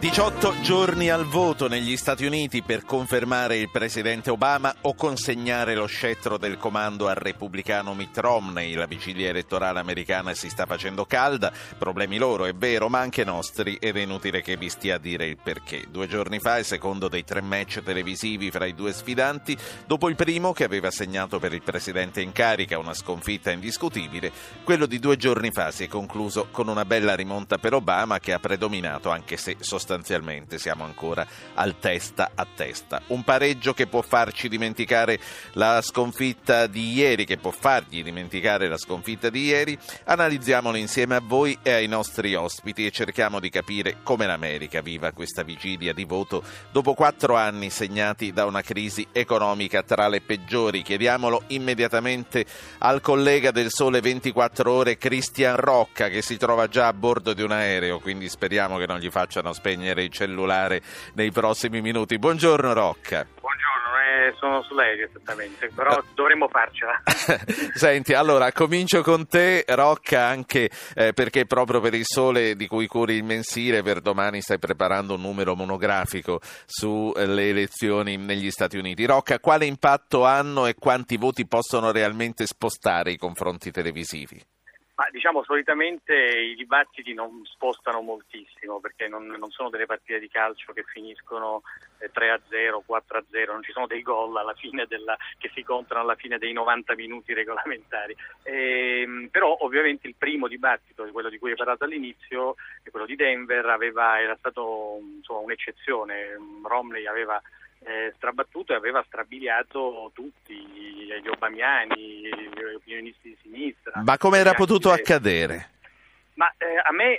18 giorni al voto negli Stati Uniti per confermare il presidente Obama o consegnare lo scettro del comando al repubblicano Mitt Romney. La vigilia elettorale americana si sta facendo calda, problemi loro è vero, ma anche nostri ed è inutile che vi stia a dire il perché. Due giorni fa il secondo dei tre match televisivi fra i due sfidanti, dopo il primo che aveva segnato per il presidente in carica una sconfitta indiscutibile, quello di due giorni fa si è concluso con una bella rimonta per Obama che ha predominato anche se sostanzialmente sostanzialmente siamo ancora al testa a testa. Un pareggio che può farci dimenticare la sconfitta di ieri, che può fargli dimenticare la sconfitta di ieri. Analizziamolo insieme a voi e ai nostri ospiti e cerchiamo di capire come l'America viva questa vigilia di voto dopo quattro anni segnati da una crisi economica tra le peggiori. Chiediamolo immediatamente al collega del Sole 24 Ore, Cristian Rocca, che si trova già a bordo di un aereo, quindi speriamo che non gli facciano spegnere spegnere il cellulare nei prossimi minuti. Buongiorno Rocca. Buongiorno, eh, sono su lei esattamente, però dovremmo farcela. Senti, allora comincio con te Rocca anche eh, perché proprio per il sole di cui curi il mensile per domani stai preparando un numero monografico sulle elezioni negli Stati Uniti. Rocca, quale impatto hanno e quanti voti possono realmente spostare i confronti televisivi? Ma diciamo solitamente i dibattiti non spostano moltissimo perché non, non sono delle partite di calcio che finiscono 3-0, 4-0, non ci sono dei gol della, che si contano alla fine dei 90 minuti regolamentari. E, ehm, però ovviamente il primo dibattito, quello di cui hai parlato all'inizio, quello di Denver, aveva, era stato insomma, un'eccezione. Romney aveva eh, strabattuto e aveva strabiliato tutti, gli obamiani, gli opinionisti di sinistra. Ma come era potuto accadere? Ma eh, a me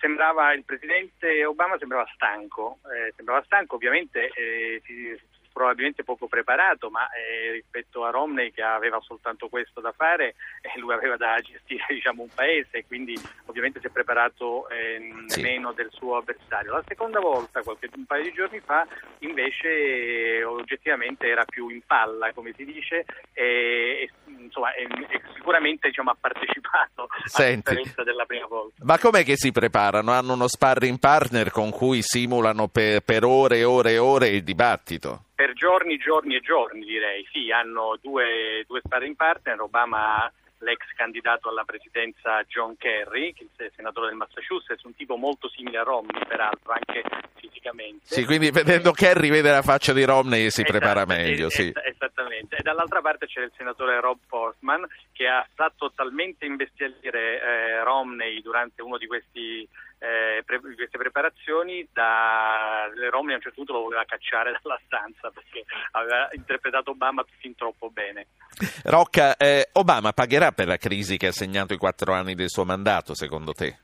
sembrava il presidente Obama sembrava stanco, eh, sembrava stanco ovviamente eh, si, probabilmente poco preparato, ma eh, rispetto a Romney che aveva soltanto questo da fare, eh, lui aveva da gestire diciamo, un paese, quindi ovviamente si è preparato eh, sì. meno del suo avversario. La seconda volta, qualche, un paio di giorni fa, invece oggettivamente era più in palla, come si dice, e, insomma, e, e sicuramente diciamo, ha partecipato Senti, a differenza della prima volta. Ma com'è che si preparano? Hanno uno sparring partner con cui simulano per, per ore e ore e ore il dibattito? Per giorni, giorni e giorni direi, sì, hanno due, due sparring partner, Obama l'ex candidato alla presidenza John Kerry, che è senatore del Massachusetts, un tipo molto simile a Romney peraltro anche fisicamente. Sì, quindi vedendo Kerry vede la faccia di Romney e si esatto, prepara meglio. Es- sì. Esattamente, e dall'altra parte c'è il senatore Rob Portman che ha fatto talmente investire eh, Romney durante uno di questi eh, pre- queste preparazioni da Romney a un certo punto lo voleva cacciare dalla stanza perché aveva interpretato Obama fin troppo bene. Rocca, eh, Obama pagherà per la crisi che ha segnato i quattro anni del suo mandato, secondo te?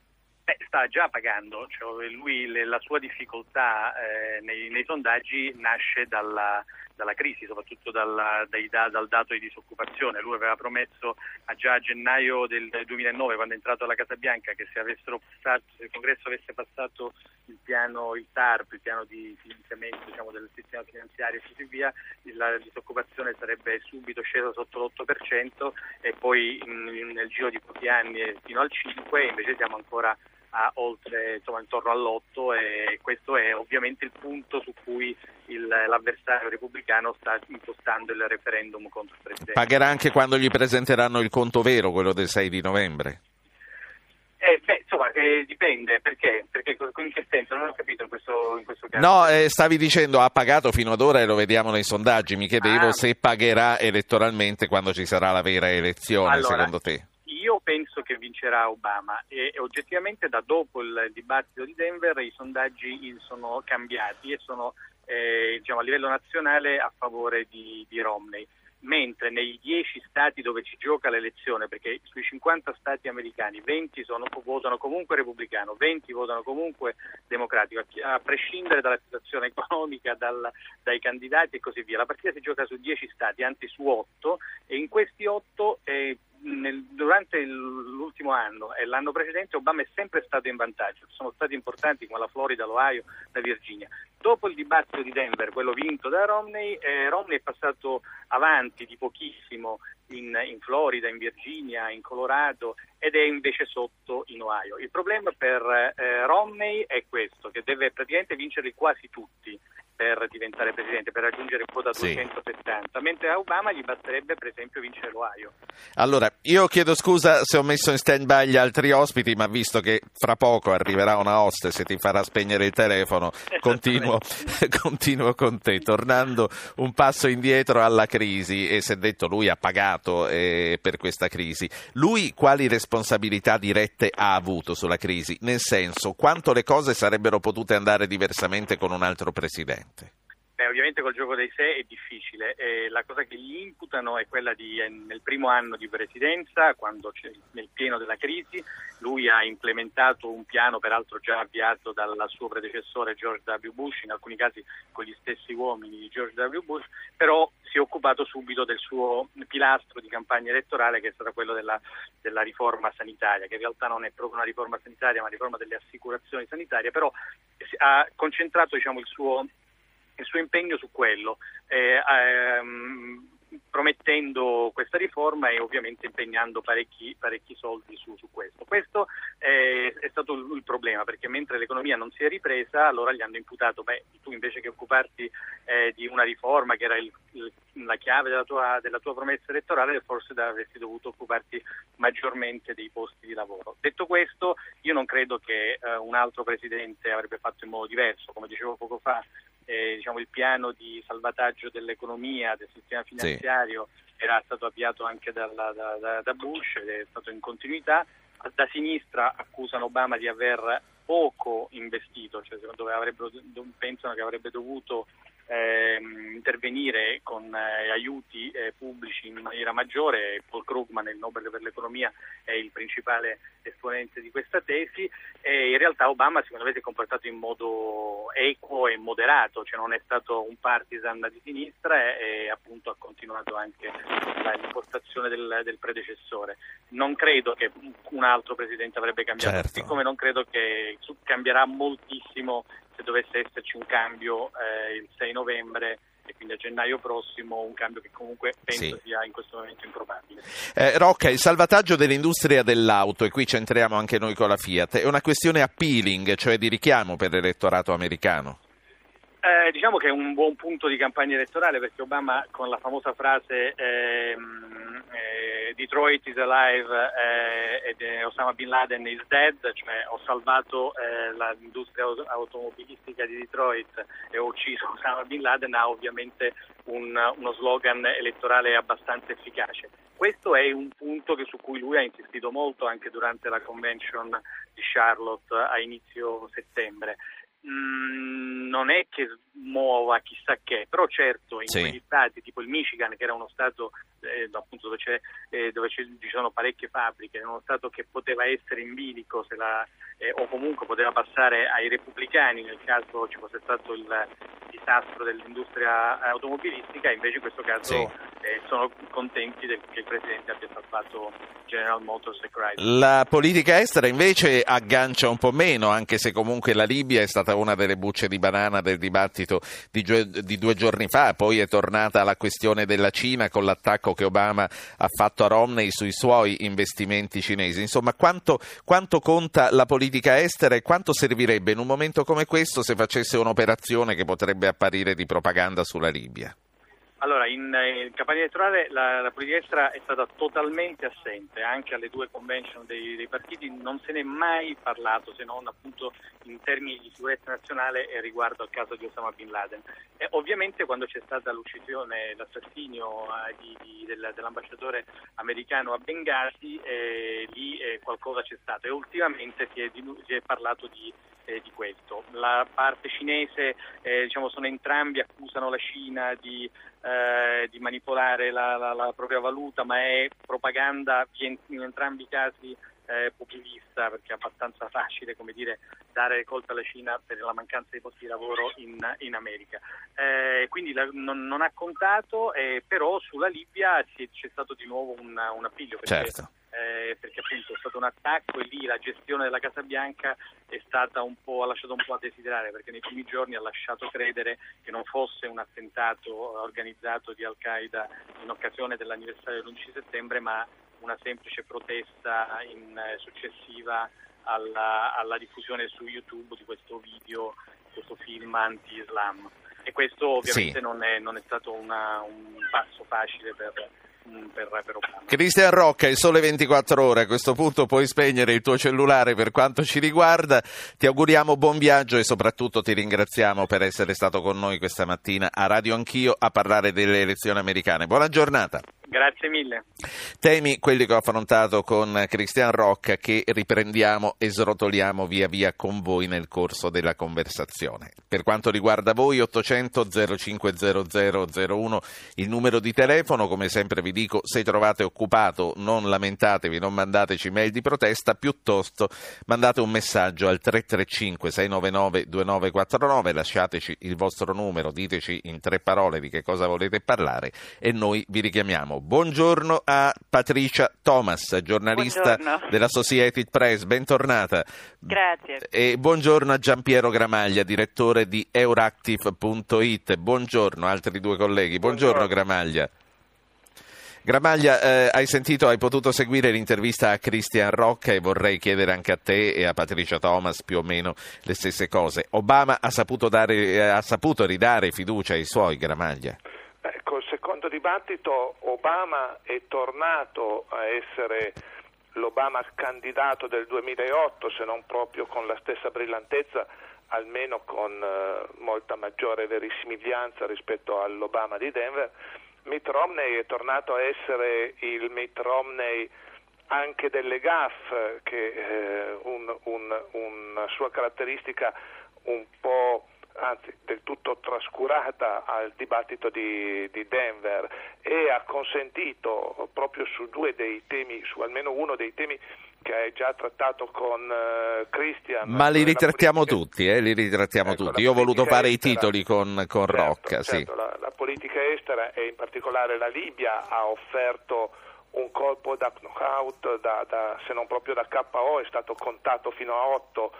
Eh, sta già pagando, cioè lui, le, la sua difficoltà eh, nei, nei, sondaggi nasce dalla, dalla crisi, soprattutto dalla, dai, dal dato di disoccupazione. Lui aveva promesso a già a gennaio del 2009, quando è entrato alla Casa Bianca, che se, passato, se il Congresso avesse passato il piano, il TARP, il piano di finanziamento diciamo, del sistema finanziario e così via, la disoccupazione sarebbe subito scesa sotto l'8% e poi in, nel giro di pochi anni fino al 5%, invece siamo ancora a oltre, insomma, intorno all'8 e questo è ovviamente il punto su cui il, l'avversario repubblicano sta impostando il referendum contro il Presidente. Pagherà anche quando gli presenteranno il conto vero, quello del 6 di novembre? Eh, beh, insomma, eh, dipende, perché? Perché in che senso? Non ho capito in questo, in questo caso. No, eh, stavi dicendo ha pagato fino ad ora e lo vediamo nei sondaggi, mi chiedevo ah. se pagherà elettoralmente quando ci sarà la vera elezione, allora, secondo te? Io penso che vincerà Obama e oggettivamente da dopo il dibattito di Denver i sondaggi sono cambiati e sono eh, diciamo, a livello nazionale a favore di, di Romney mentre nei 10 stati dove si gioca l'elezione, perché sui 50 stati americani 20 sono, votano comunque repubblicano, 20 votano comunque democratico, a, prescindere dalla situazione economica, dal, dai candidati e così via. La partita si gioca su 10 stati, anzi su 8, e in questi 8 eh, nel, durante l'ultimo anno e l'anno precedente Obama è sempre stato in vantaggio, sono stati importanti come la Florida, l'Ohio, la Virginia. Dopo il dibattito di Denver, quello vinto da Romney, eh, Romney è passato avanti di pochissimo in, in, Florida, in Virginia, in Colorado ed è invece sotto in Ohio. Il problema per eh, Romney è questo, che deve praticamente vincere quasi tutti per diventare presidente, per raggiungere quota sì. 270, mentre a Obama gli basterebbe per esempio vincere l'Ohio. Allora, io chiedo scusa se ho messo in stand-by gli altri ospiti, ma visto che fra poco arriverà una hostess e ti farà spegnere il telefono, continuo, continuo con te, tornando un passo indietro alla crisi, e è detto lui ha pagato eh, per questa crisi, lui quali responsabilità dirette ha avuto sulla crisi? Nel senso, quanto le cose sarebbero potute andare diversamente con un altro presidente? Beh, ovviamente col gioco dei sé è difficile. Eh, la cosa che gli imputano è quella di, eh, nel primo anno di presidenza, quando nel pieno della crisi, lui ha implementato un piano, peraltro già avviato dal suo predecessore George W. Bush, in alcuni casi con gli stessi uomini di George W. Bush, però si è occupato subito del suo pilastro di campagna elettorale, che è stato quello della, della riforma sanitaria, che in realtà non è proprio una riforma sanitaria, ma una riforma delle assicurazioni sanitarie, però ha concentrato diciamo, il suo il suo impegno su quello. Eh, ehm, promettendo questa riforma e ovviamente impegnando parecchi, parecchi soldi su, su, questo. Questo è, è stato il, il, problema perché mentre l'economia non si è ripresa allora gli hanno imputato, beh tu invece che occuparti eh, di una riforma che era il, il, la chiave della tua, della tua, promessa elettorale forse avresti dovuto occuparti maggiormente dei posti di lavoro. Detto questo io non credo che eh, un altro presidente avrebbe fatto in modo diverso, come dicevo poco fa eh, diciamo, il piano di salvataggio dell'economia, del sistema finanziario sì. era stato avviato anche dalla, da, da, da, Bush ed è stato in continuità. Da sinistra accusano Obama di aver poco investito, cioè pensano che avrebbe dovuto eh, intervenire con eh, aiuti eh, pubblici in maniera maggiore. Paul Krugman, il Nobel per l'economia, è il principale esponente di questa tesi e in realtà Obama secondo me si è comportato in modo equo e moderato, cioè non è stato un partisan di sinistra e, e appunto ha continuato anche l'impostazione del, del, predecessore. Non credo che un altro presidente avrebbe cambiato, certo. siccome non credo che cambierà moltissimo se dovesse esserci un cambio eh, il 6 novembre e quindi a gennaio prossimo un cambio che comunque penso sì. sia in questo momento improbabile. Eh, Rocca, il salvataggio dell'industria dell'auto, e qui centriamo anche noi con la Fiat, è una questione appealing, cioè di richiamo per l'elettorato americano? Eh, diciamo che è un buon punto di campagna elettorale perché Obama con la famosa frase ehm, eh, Detroit is alive eh, ed Osama Bin Laden is dead, cioè ho salvato eh, l'industria automobilistica di Detroit e ho ucciso Osama Bin Laden, ha ovviamente un, uno slogan elettorale abbastanza efficace. Questo è un punto su cui lui ha insistito molto anche durante la convention di Charlotte a inizio settembre. Mm, non è che muova chissà che, però certo in sì. quegli stati tipo il Michigan che era uno stato eh, appunto dove, eh, dove ci sono parecchie fabbriche, uno stato che poteva essere in bilico la, eh, o comunque poteva passare ai repubblicani nel caso ci fosse stato il disastro dell'industria automobilistica, invece in questo caso sì eh, sono contenti del, che il Presidente abbia salvato General Motors e Chrysler. La politica estera invece aggancia un po' meno, anche se comunque la Libia è stata una delle bucce di banana del dibattito di, di due giorni fa, poi è tornata la questione della Cina con l'attacco che Obama ha fatto a Romney sui suoi investimenti cinesi. Insomma, quanto, quanto conta la politica estera e quanto servirebbe in un momento come questo se facesse un'operazione che potrebbe apparire di propaganda sulla Libia? Allora, in, eh, in campagna elettorale la, la, politica estera è stata totalmente assente, anche alle due convention dei, dei, partiti non se ne è mai parlato se non appunto in termini di sicurezza nazionale e riguardo al caso di Osama Bin Laden. E ovviamente quando c'è stata l'uccisione, l'assassinio eh, di, di, del, dell'ambasciatore americano a Benghazi, eh, lì eh, qualcosa c'è stato e ultimamente si è, si è parlato di eh, di questo. La parte cinese, eh, diciamo, sono entrambi accusano la Cina di eh, di manipolare la, la, la, propria valuta, ma è propaganda in, entrambi i casi eh, populista perché è abbastanza facile come dire, dare colpa alla Cina per la mancanza di posti di lavoro in, in America. Eh, quindi la, non, non, ha contato, eh, però sulla Libia c'è, c'è stato di nuovo un, un appiglio. Perché, certo. Eh, perché appunto è stato un attacco e lì la gestione della Casa Bianca è stata un po', ha lasciato un po' a desiderare perché nei primi giorni ha lasciato credere che non fosse un attentato organizzato di Al-Qaeda in occasione dell'anniversario dell'11 settembre ma una semplice protesta in, eh, successiva alla, alla, diffusione su YouTube di questo video, questo film anti-Islam. E questo ovviamente sì. non, è, non, è, stato una, un passo facile per, Obama. Cristian Rocca, il sole 24 ore, a questo punto puoi spegnere il tuo cellulare per quanto ci riguarda, ti auguriamo buon viaggio e soprattutto ti ringraziamo per essere stato con noi questa mattina a Radio Anch'io a parlare delle elezioni americane. Buona giornata. Grazie mille. Temi quelli che ho affrontato con Cristian Rocca che riprendiamo e srotoliamo via via con voi nel corso della conversazione. Per quanto riguarda voi 800 050001 il numero di telefono, come sempre vi dico, se trovate occupato non lamentatevi, non mandateci mail di protesta, piuttosto mandate un messaggio al 335 699 2949, lasciateci il vostro numero, diteci in tre parole di che cosa volete parlare e noi vi richiamiamo buongiorno a Patricia Thomas, giornalista buongiorno. della Society Press, bentornata. Grazie. E buongiorno a Giampiero Gramaglia, direttore di Euractiv.it. Buongiorno, altri due colleghi. Buongiorno, buongiorno. Gramaglia. Gramaglia, eh, hai sentito, hai potuto seguire l'intervista a Christian Rocca e vorrei chiedere anche a te e a Patricia Thomas più o meno le stesse cose. Obama ha saputo, dare, eh, ha saputo ridare fiducia ai suoi, Gramaglia? secondo dibattito Obama è tornato a essere l'Obama candidato del 2008, se non proprio con la stessa brillantezza, almeno con eh, molta maggiore verosimiglianza rispetto all'Obama di Denver. Mitt Romney è tornato a essere il Mitt Romney anche delle GAF, che eh, un, un, una sua caratteristica un po' anzi del tutto trascurata al dibattito di, di, Denver e ha consentito proprio su due dei temi, su almeno uno dei temi che hai già trattato con uh, Christian. Ma li ritrattiamo politica... tutti, eh, li ritrattiamo ecco, tutti. Io ho voluto fare estera, i titoli con, con certo, Rocca. Certo, sì. la, la politica estera e in particolare la Libia ha offerto un colpo da knockout, da, da, se non proprio da KO, è stato contato fino a 8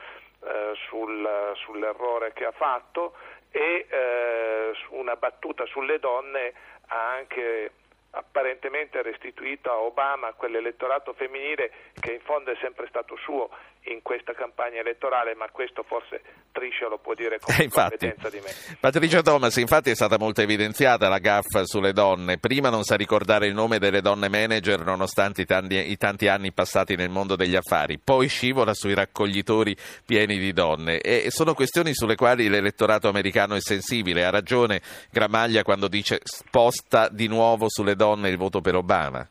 eh, sul, sull'errore che ha fatto e eh, una battuta sulle donne ha anche apparentemente restituito a Obama quell'elettorato femminile che in fondo è sempre stato suo in questa campagna elettorale, ma questo forse Triscio lo può dire con eh, competenza di me. Patricia Thomas, infatti è stata molto evidenziata la gaffa sulle donne. Prima non sa ricordare il nome delle donne manager nonostante i tanti, i tanti anni passati nel mondo degli affari, poi scivola sui raccoglitori pieni di donne e sono questioni sulle quali l'elettorato americano è sensibile. Ha ragione Gramaglia quando dice sposta di nuovo sulle donne il voto per Obama.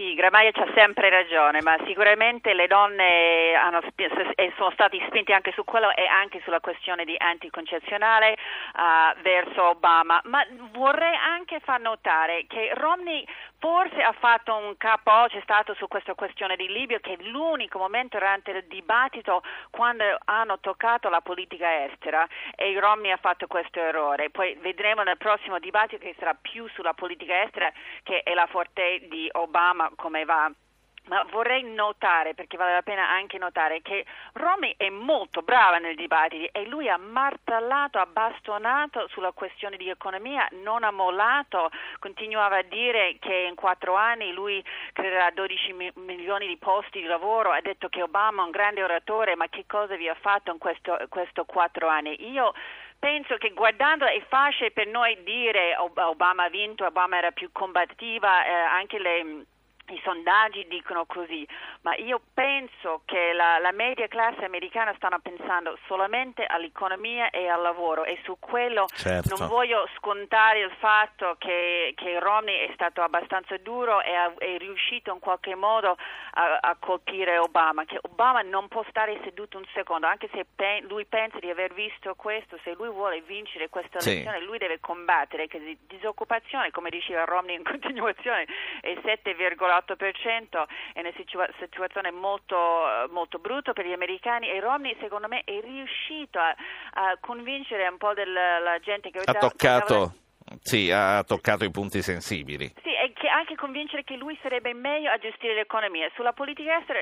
Sì, Gramaglia c'ha sempre ragione, ma sicuramente le donne hanno, sono stati spinti anche su quello e anche sulla questione di anticoncezionale uh, verso Obama. Ma vorrei anche far notare che Romney forse ha fatto un capo, c'è stato su questa questione di Libia, che è l'unico momento durante il dibattito quando hanno toccato la politica estera e Romney ha fatto questo errore. Poi vedremo nel prossimo dibattito che sarà più sulla politica estera che è la forte di Obama come va ma vorrei notare, perché vale la pena anche notare, che Romy è molto brava nel dibattito e lui ha martellato, ha bastonato sulla questione di economia, non ha mollato, continuava a dire che in quattro anni lui creerà 12 milioni di posti di lavoro, ha detto che Obama è un grande oratore, ma che cosa vi ha fatto in questo quattro anni? Io penso che guardando è facile per noi dire Obama ha vinto, Obama era più combattiva, eh, anche le i sondaggi dicono così, ma io penso che la, la, media classe americana stanno pensando solamente all'economia e al lavoro e su quello certo. non voglio scontare il fatto che, che Romney è stato abbastanza duro e è riuscito in qualche modo a, a, colpire Obama, che Obama non può stare seduto un secondo, anche se pe- lui pensa di aver visto questo, se lui vuole vincere questa elezione sì. lui deve combattere, che di disoccupazione, come diceva Romney in continuazione, è 7,8%, è una situa- situazione molto, molto brutta per gli americani e Romney secondo me è riuscito a, a convincere un po' della gente che ha toccato sì, ha toccato i punti sensibili. Sì, e anche convincere che lui sarebbe meglio a gestire l'economia. Sulla politica estera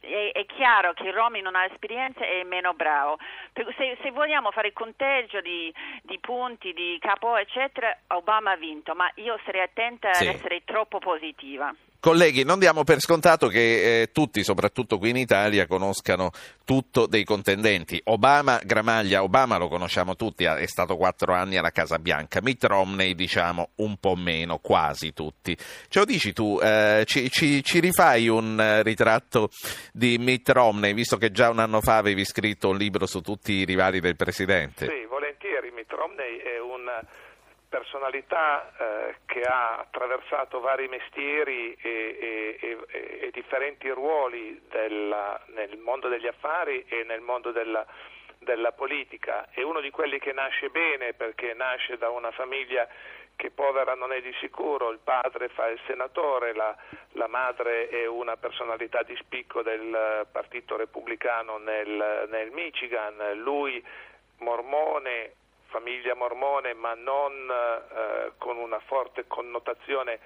è, è chiaro che Romy non ha esperienza e è meno bravo. Se, se vogliamo fare il conteggio di, di, punti, di capo, eccetera, Obama ha vinto, ma io sarei attenta sì. ad essere troppo positiva. Colleghi, non diamo per scontato che eh, tutti, soprattutto qui in Italia, conoscano tutto dei contendenti. Obama, Gramaglia, Obama lo conosciamo tutti, è stato quattro anni alla Casa Bianca. Mitt Romney, diciamo, un po' meno, quasi tutti. Ce lo dici tu, eh, ci, ci, ci, rifai un eh, ritratto di Mitt Romney, visto che già un anno fa avevi scritto un libro su tutti i rivali del Presidente? Sì, volentieri. Mitt Romney è un personalità eh, che ha attraversato vari mestieri e, e, e, e differenti ruoli della, nel mondo degli affari e nel mondo della, della politica. È uno di quelli che nasce bene perché nasce da una famiglia che povera non è di sicuro, il padre fa il senatore, la, la madre è una personalità di spicco del Partito Repubblicano nel, nel Michigan, lui mormone famiglia mormone ma non eh, con una forte connotazione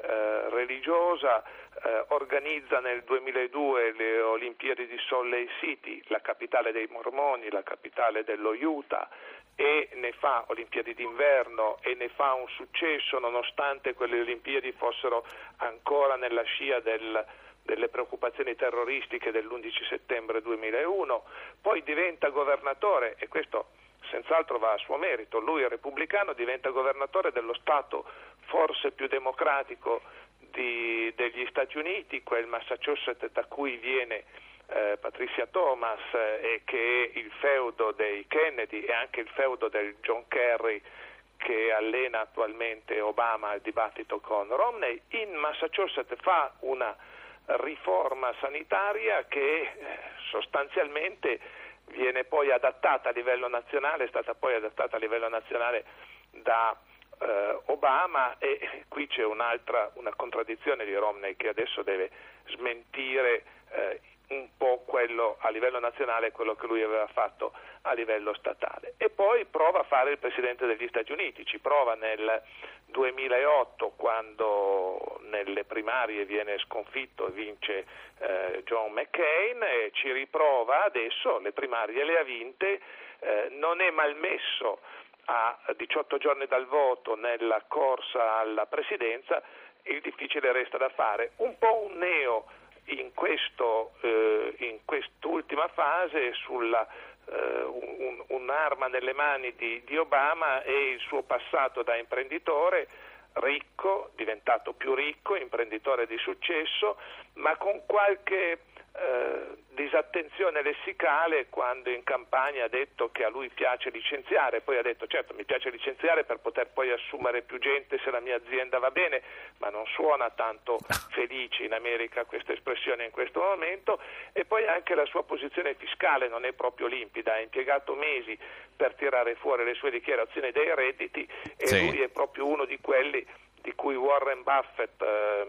eh, religiosa, eh, organizza nel 2002 le Olimpiadi di Salt Lake City, la capitale dei mormoni, la capitale dello Utah, e ne fa Olimpiadi d'inverno e ne fa un successo nonostante quelle Olimpiadi fossero ancora nella scia del, delle preoccupazioni terroristiche dell'11 settembre 2001, poi diventa governatore e questo senz'altro va a suo merito. Lui è repubblicano, diventa governatore dello Stato forse più democratico di, degli Stati Uniti, quel Massachusetts da cui viene eh, Patricia Thomas eh, e che è il feudo dei Kennedy e anche il feudo del John Kerry che allena attualmente Obama al dibattito con Romney, in Massachusetts fa una riforma sanitaria che eh, sostanzialmente viene poi adattata a livello nazionale, è stata poi adattata a livello nazionale da eh, Obama e qui c'è un'altra una contraddizione di Romney che adesso deve smentire eh, un po' quello a livello nazionale quello che lui aveva fatto a livello statale. E poi prova a fare il Presidente degli Stati Uniti, ci prova nel 2008 quando nelle primarie viene sconfitto e vince eh, John McCain e ci riprova adesso, le primarie le ha vinte, eh, non è malmesso a 18 giorni dal voto nella corsa alla presidenza, il difficile resta da fare, un po' un neo in, questo, eh, in quest'ultima fase sulla eh, un, un'arma nelle mani di, di Obama è il suo passato da imprenditore ricco, diventato più ricco, imprenditore di successo, ma con qualche eh, disattenzione lessicale quando in campagna ha detto che a lui piace licenziare, poi ha detto certo mi piace licenziare per poter poi assumere più gente se la mia azienda va bene, ma non suona tanto felice in America questa espressione in questo momento e poi anche la sua posizione fiscale non è proprio limpida, ha impiegato mesi per tirare fuori le sue dichiarazioni dei redditi e sì. lui è proprio uno di quelli di cui Warren Buffett, eh,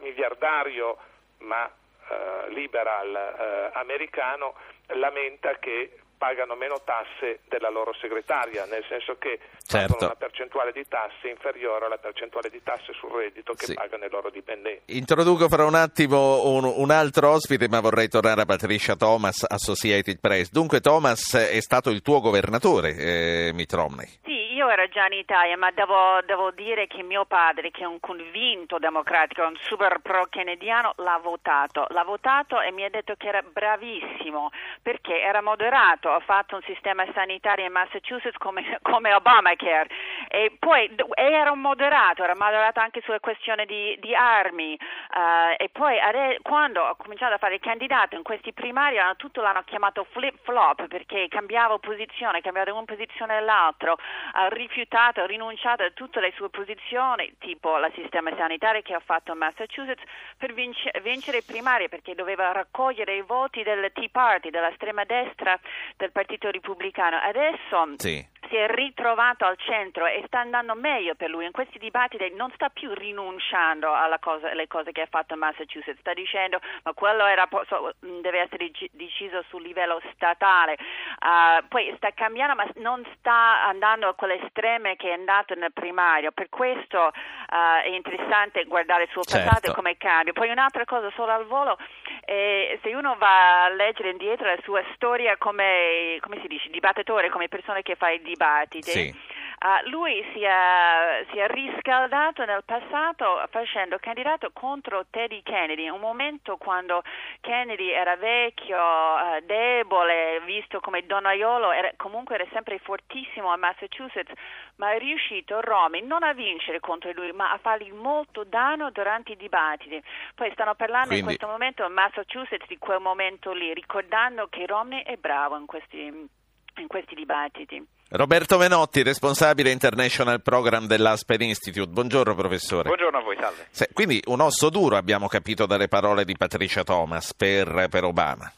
miliardario ma eh, liberal eh, americano lamenta che pagano meno tasse della loro segretaria, nel senso che certo. pagano una percentuale di tasse inferiore alla percentuale di tasse sul reddito che sì. pagano i loro dipendenti. Introduco fra un attimo un, un, altro ospite, ma vorrei tornare a Patricia Thomas, Associated Press. Dunque Thomas è stato il tuo governatore, eh, Mitt Romney. Sì, io ero già in Italia, ma devo, devo, dire che mio padre, che è un convinto democratico, un super pro-kennediano, l'ha votato. L'ha votato e mi ha detto che era bravissimo perché era moderato, ha fatto un sistema sanitario in Massachusetts come, come Obamacare e poi era un moderato, era moderato anche sulle questioni di, di armi uh, e poi quando ho cominciato a fare il candidato in questi primari tutto l'hanno chiamato flip-flop perché cambiavo posizione, cambiavo da una posizione all'altra. Uh, rifiutato, rinunciato a tutte le sue posizioni, tipo il sistema sanitario che ha fatto Massachusetts, per vinc- vincere i primari perché doveva raccogliere i voti del Tea Party, dell'estrema destra del Partito Repubblicano. Adesso Sì. si è ritrovato al centro e sta andando meglio per lui. In questi dibattiti non sta più rinunciando cose, alle cose che ha fatto Massachusetts, sta dicendo ma quello era, deve essere deciso sul livello statale. Uh, poi sta cambiando ma non sta andando a quelle estreme che è andato nel primario. Per questo uh, è interessante guardare il suo passato Certo. e come cambia. Poi un'altra cosa solo al volo, eh, se uno va a leggere indietro la sua storia come, come si dice, dibattitore, come persona che fa i dibattiti, Sì. Ah, lui si è, si è riscaldato nel passato facendo candidato contro Teddy Kennedy, un momento quando Kennedy era vecchio, eh, debole, visto come donnaiolo, era, comunque era sempre fortissimo a Massachusetts, ma è riuscito Romney non a vincere contro lui, ma a fargli molto danno durante i dibattiti. Poi stanno parlando Quindi- in questo momento a Massachusetts di quel momento lì, ricordando che Romney è bravo in questi, in questi dibattiti. Roberto Menotti, responsabile International Program dell'Aspen Institute. Buongiorno professore. Buongiorno a voi, salve. Se- Quindi un osso duro abbiamo capito dalle parole di Patricia Thomas per, per Obama.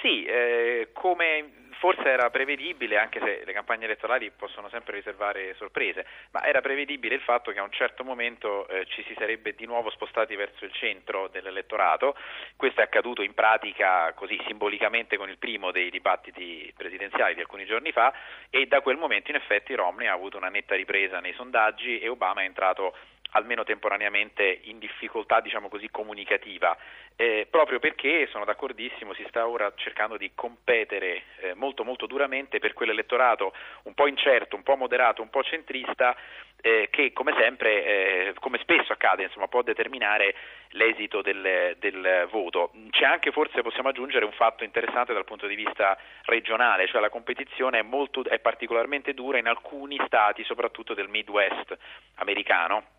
Sì, eh, come forse era prevedibile, anche se le campagne elettorali possono sempre riservare sorprese, ma era prevedibile il fatto che a un certo momento eh, ci si sarebbe di nuovo spostati verso il centro dell'elettorato. Questo è accaduto in pratica così simbolicamente con il primo dei dibattiti presidenziali di alcuni giorni fa e da quel momento in effetti Romney ha avuto una netta ripresa nei sondaggi e Obama è entrato almeno temporaneamente in difficoltà diciamo così comunicativa eh, proprio perché sono d'accordissimo si sta ora cercando di competere eh, molto molto duramente per quell'elettorato un po' incerto, un po' moderato, un po' centrista eh, che come sempre, eh, come spesso accade, insomma, può determinare l'esito del, del voto. C'è anche forse possiamo aggiungere un fatto interessante dal punto di vista regionale, cioè la competizione è, molto, è particolarmente dura in alcuni stati, soprattutto del Midwest americano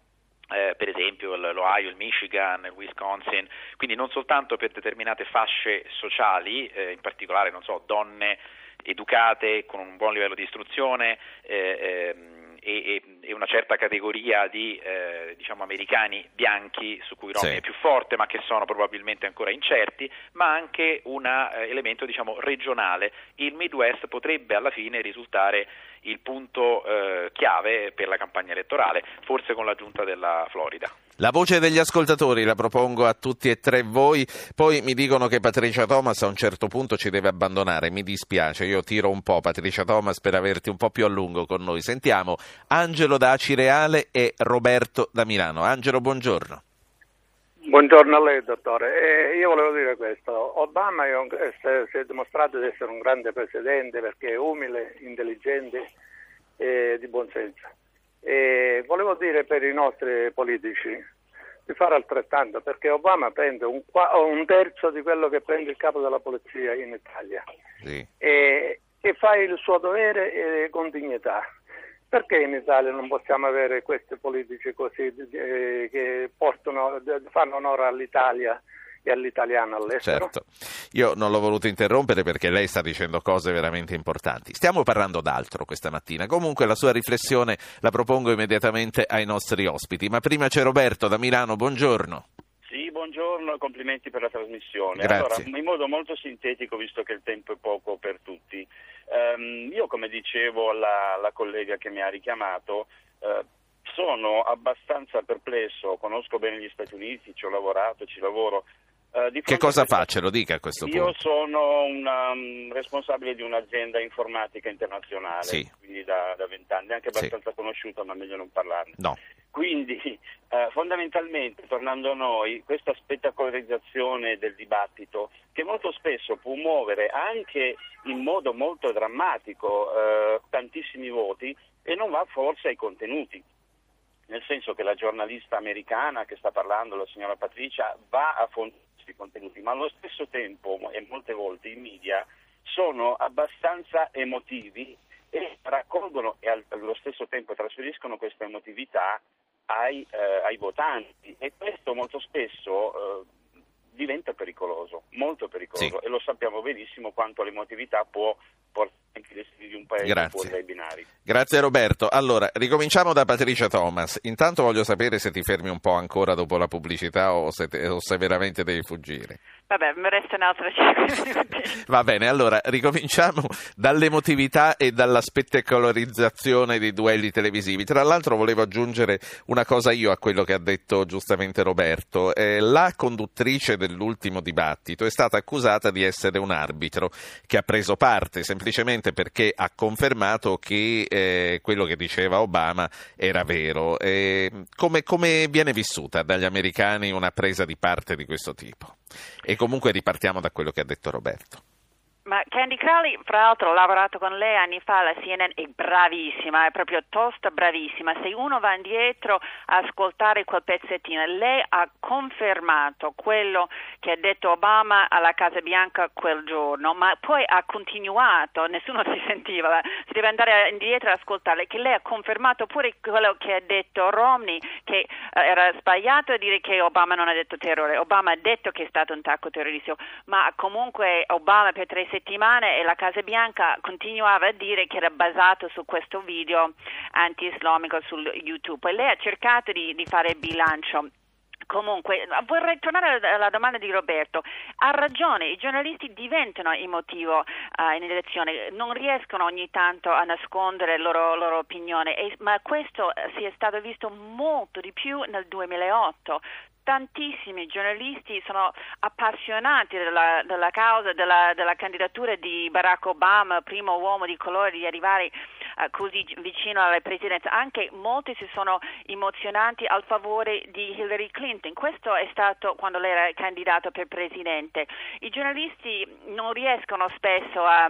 eh, per esempio l'Ohio, il Michigan, il Wisconsin, quindi non soltanto per determinate fasce sociali, eh, in particolare so, donne educate con un buon livello di istruzione eh, ehm, e, e- una certa categoria di eh, diciamo americani bianchi su cui Romney Sì. è più forte ma che sono probabilmente ancora incerti, ma anche un eh, elemento diciamo regionale. Il Midwest potrebbe alla fine risultare il punto eh, chiave per la campagna elettorale, forse con l'aggiunta della Florida. La voce degli ascoltatori la propongo a tutti e tre voi, poi mi dicono che Patricia Thomas a un certo punto ci deve abbandonare, mi dispiace, io tiro un po' Patricia Thomas per averti un po' più a lungo con noi. Sentiamo Angelo da Acireale e Roberto da Milano. Angelo, buongiorno. Buongiorno a lei, dottore. Eh, io volevo dire questo. Obama è un- eh, si è dimostrato di essere un grande presidente perché è umile, intelligente e di buonsenso. E volevo dire per i nostri politici di fare altrettanto perché Obama prende un, un terzo di quello che prende il capo della polizia in Italia Sì. e, e fa il suo dovere eh, con dignità. Perché in Italia non possiamo avere questi politici così eh, che portano, fanno onore all'Italia e all'italiano all'estero? Certo, io non l'ho voluto interrompere perché lei sta dicendo cose veramente importanti. Stiamo parlando d'altro questa mattina, comunque la sua riflessione la propongo immediatamente ai nostri ospiti, ma prima c'è Roberto da Milano, buongiorno. Sì, buongiorno e complimenti per la trasmissione. Grazie. Allora, in modo molto sintetico, visto che il tempo è poco per tutti, ehm, io come dicevo alla, alla collega che mi ha richiamato, eh, sono abbastanza perplesso, conosco bene gli Stati Uniti, ci ho lavorato, ci lavoro. Di Che cosa fa? Ce lo dica a questo Io punto. sono un um, responsabile di un'azienda informatica internazionale, Sì. quindi da vent'anni, anche Sì. abbastanza conosciuta, ma meglio non parlarne. No, Quindi, eh, fondamentalmente, tornando a noi, questa spettacolarizzazione del dibattito, che molto spesso può muovere anche in modo molto drammatico eh, tantissimi voti e non va forse ai contenuti. Nel senso che la giornalista americana che sta parlando, la signora Patricia, va a fondare questi contenuti, ma allo stesso tempo, e molte volte i media, sono abbastanza emotivi e raccolgono e al- allo stesso tempo trasferiscono questa emotività ai, eh, ai votanti e questo molto spesso eh, diventa pericoloso, molto pericoloso Sì. e lo sappiamo benissimo quanto l'emotività può portare anche i destini di un paese Grazie. fuori dai binari. Grazie Roberto. Allora, ricominciamo da Patricia Thomas. Intanto voglio sapere se ti fermi un po' ancora dopo la pubblicità o se, te- o se veramente devi fuggire. Vabbè, mi restano altre 5 minuti. Va bene, allora ricominciamo dall'emotività e dalla spettacolarizzazione dei duelli televisivi. Tra l'altro volevo aggiungere una cosa io a quello che ha detto giustamente Roberto. Eh, la conduttrice dell'ultimo dibattito è stata accusata di essere un arbitro che ha preso parte semplicemente perché ha confermato che eh, quello che diceva Obama era vero. Eh, come, come viene vissuta dagli americani una presa di parte di questo tipo? E comunque ripartiamo da quello che ha detto Roberto. Ma Candy Crowley, fra l'altro, ho lavorato con lei anni fa alla CNN, è bravissima, è proprio tosta bravissima. Se uno va indietro a ascoltare quel pezzettino, lei ha confermato quello che ha detto Obama alla Casa Bianca quel giorno, ma poi ha continuato, nessuno si sentiva, si deve andare indietro ad ascoltarle, che lei ha confermato pure quello che ha detto Romney, che eh, era sbagliato dire che Obama non ha detto terrore. Obama ha detto che è stato un attacco terroristico, ma comunque Obama per tre e la Casa Bianca continuava a dire che era basato su questo video anti-islamico su YouTube e lei ha cercato di, di fare bilancio. Comunque, vorrei tornare alla domanda di Roberto. Ha ragione, i giornalisti diventano emotivo uh, in elezione, non riescono ogni tanto a nascondere la loro, loro opinione, e, ma questo si è stato visto molto di più nel 2008 tantissimi giornalisti sono appassionati della, della causa della, della, candidatura di Barack Obama, primo uomo di colore di arrivare uh, così vicino alla presidenza. Anche molti si sono emozionati al favore di Hillary Clinton. Questo è stato quando lei era candidato per presidente. I giornalisti non riescono spesso a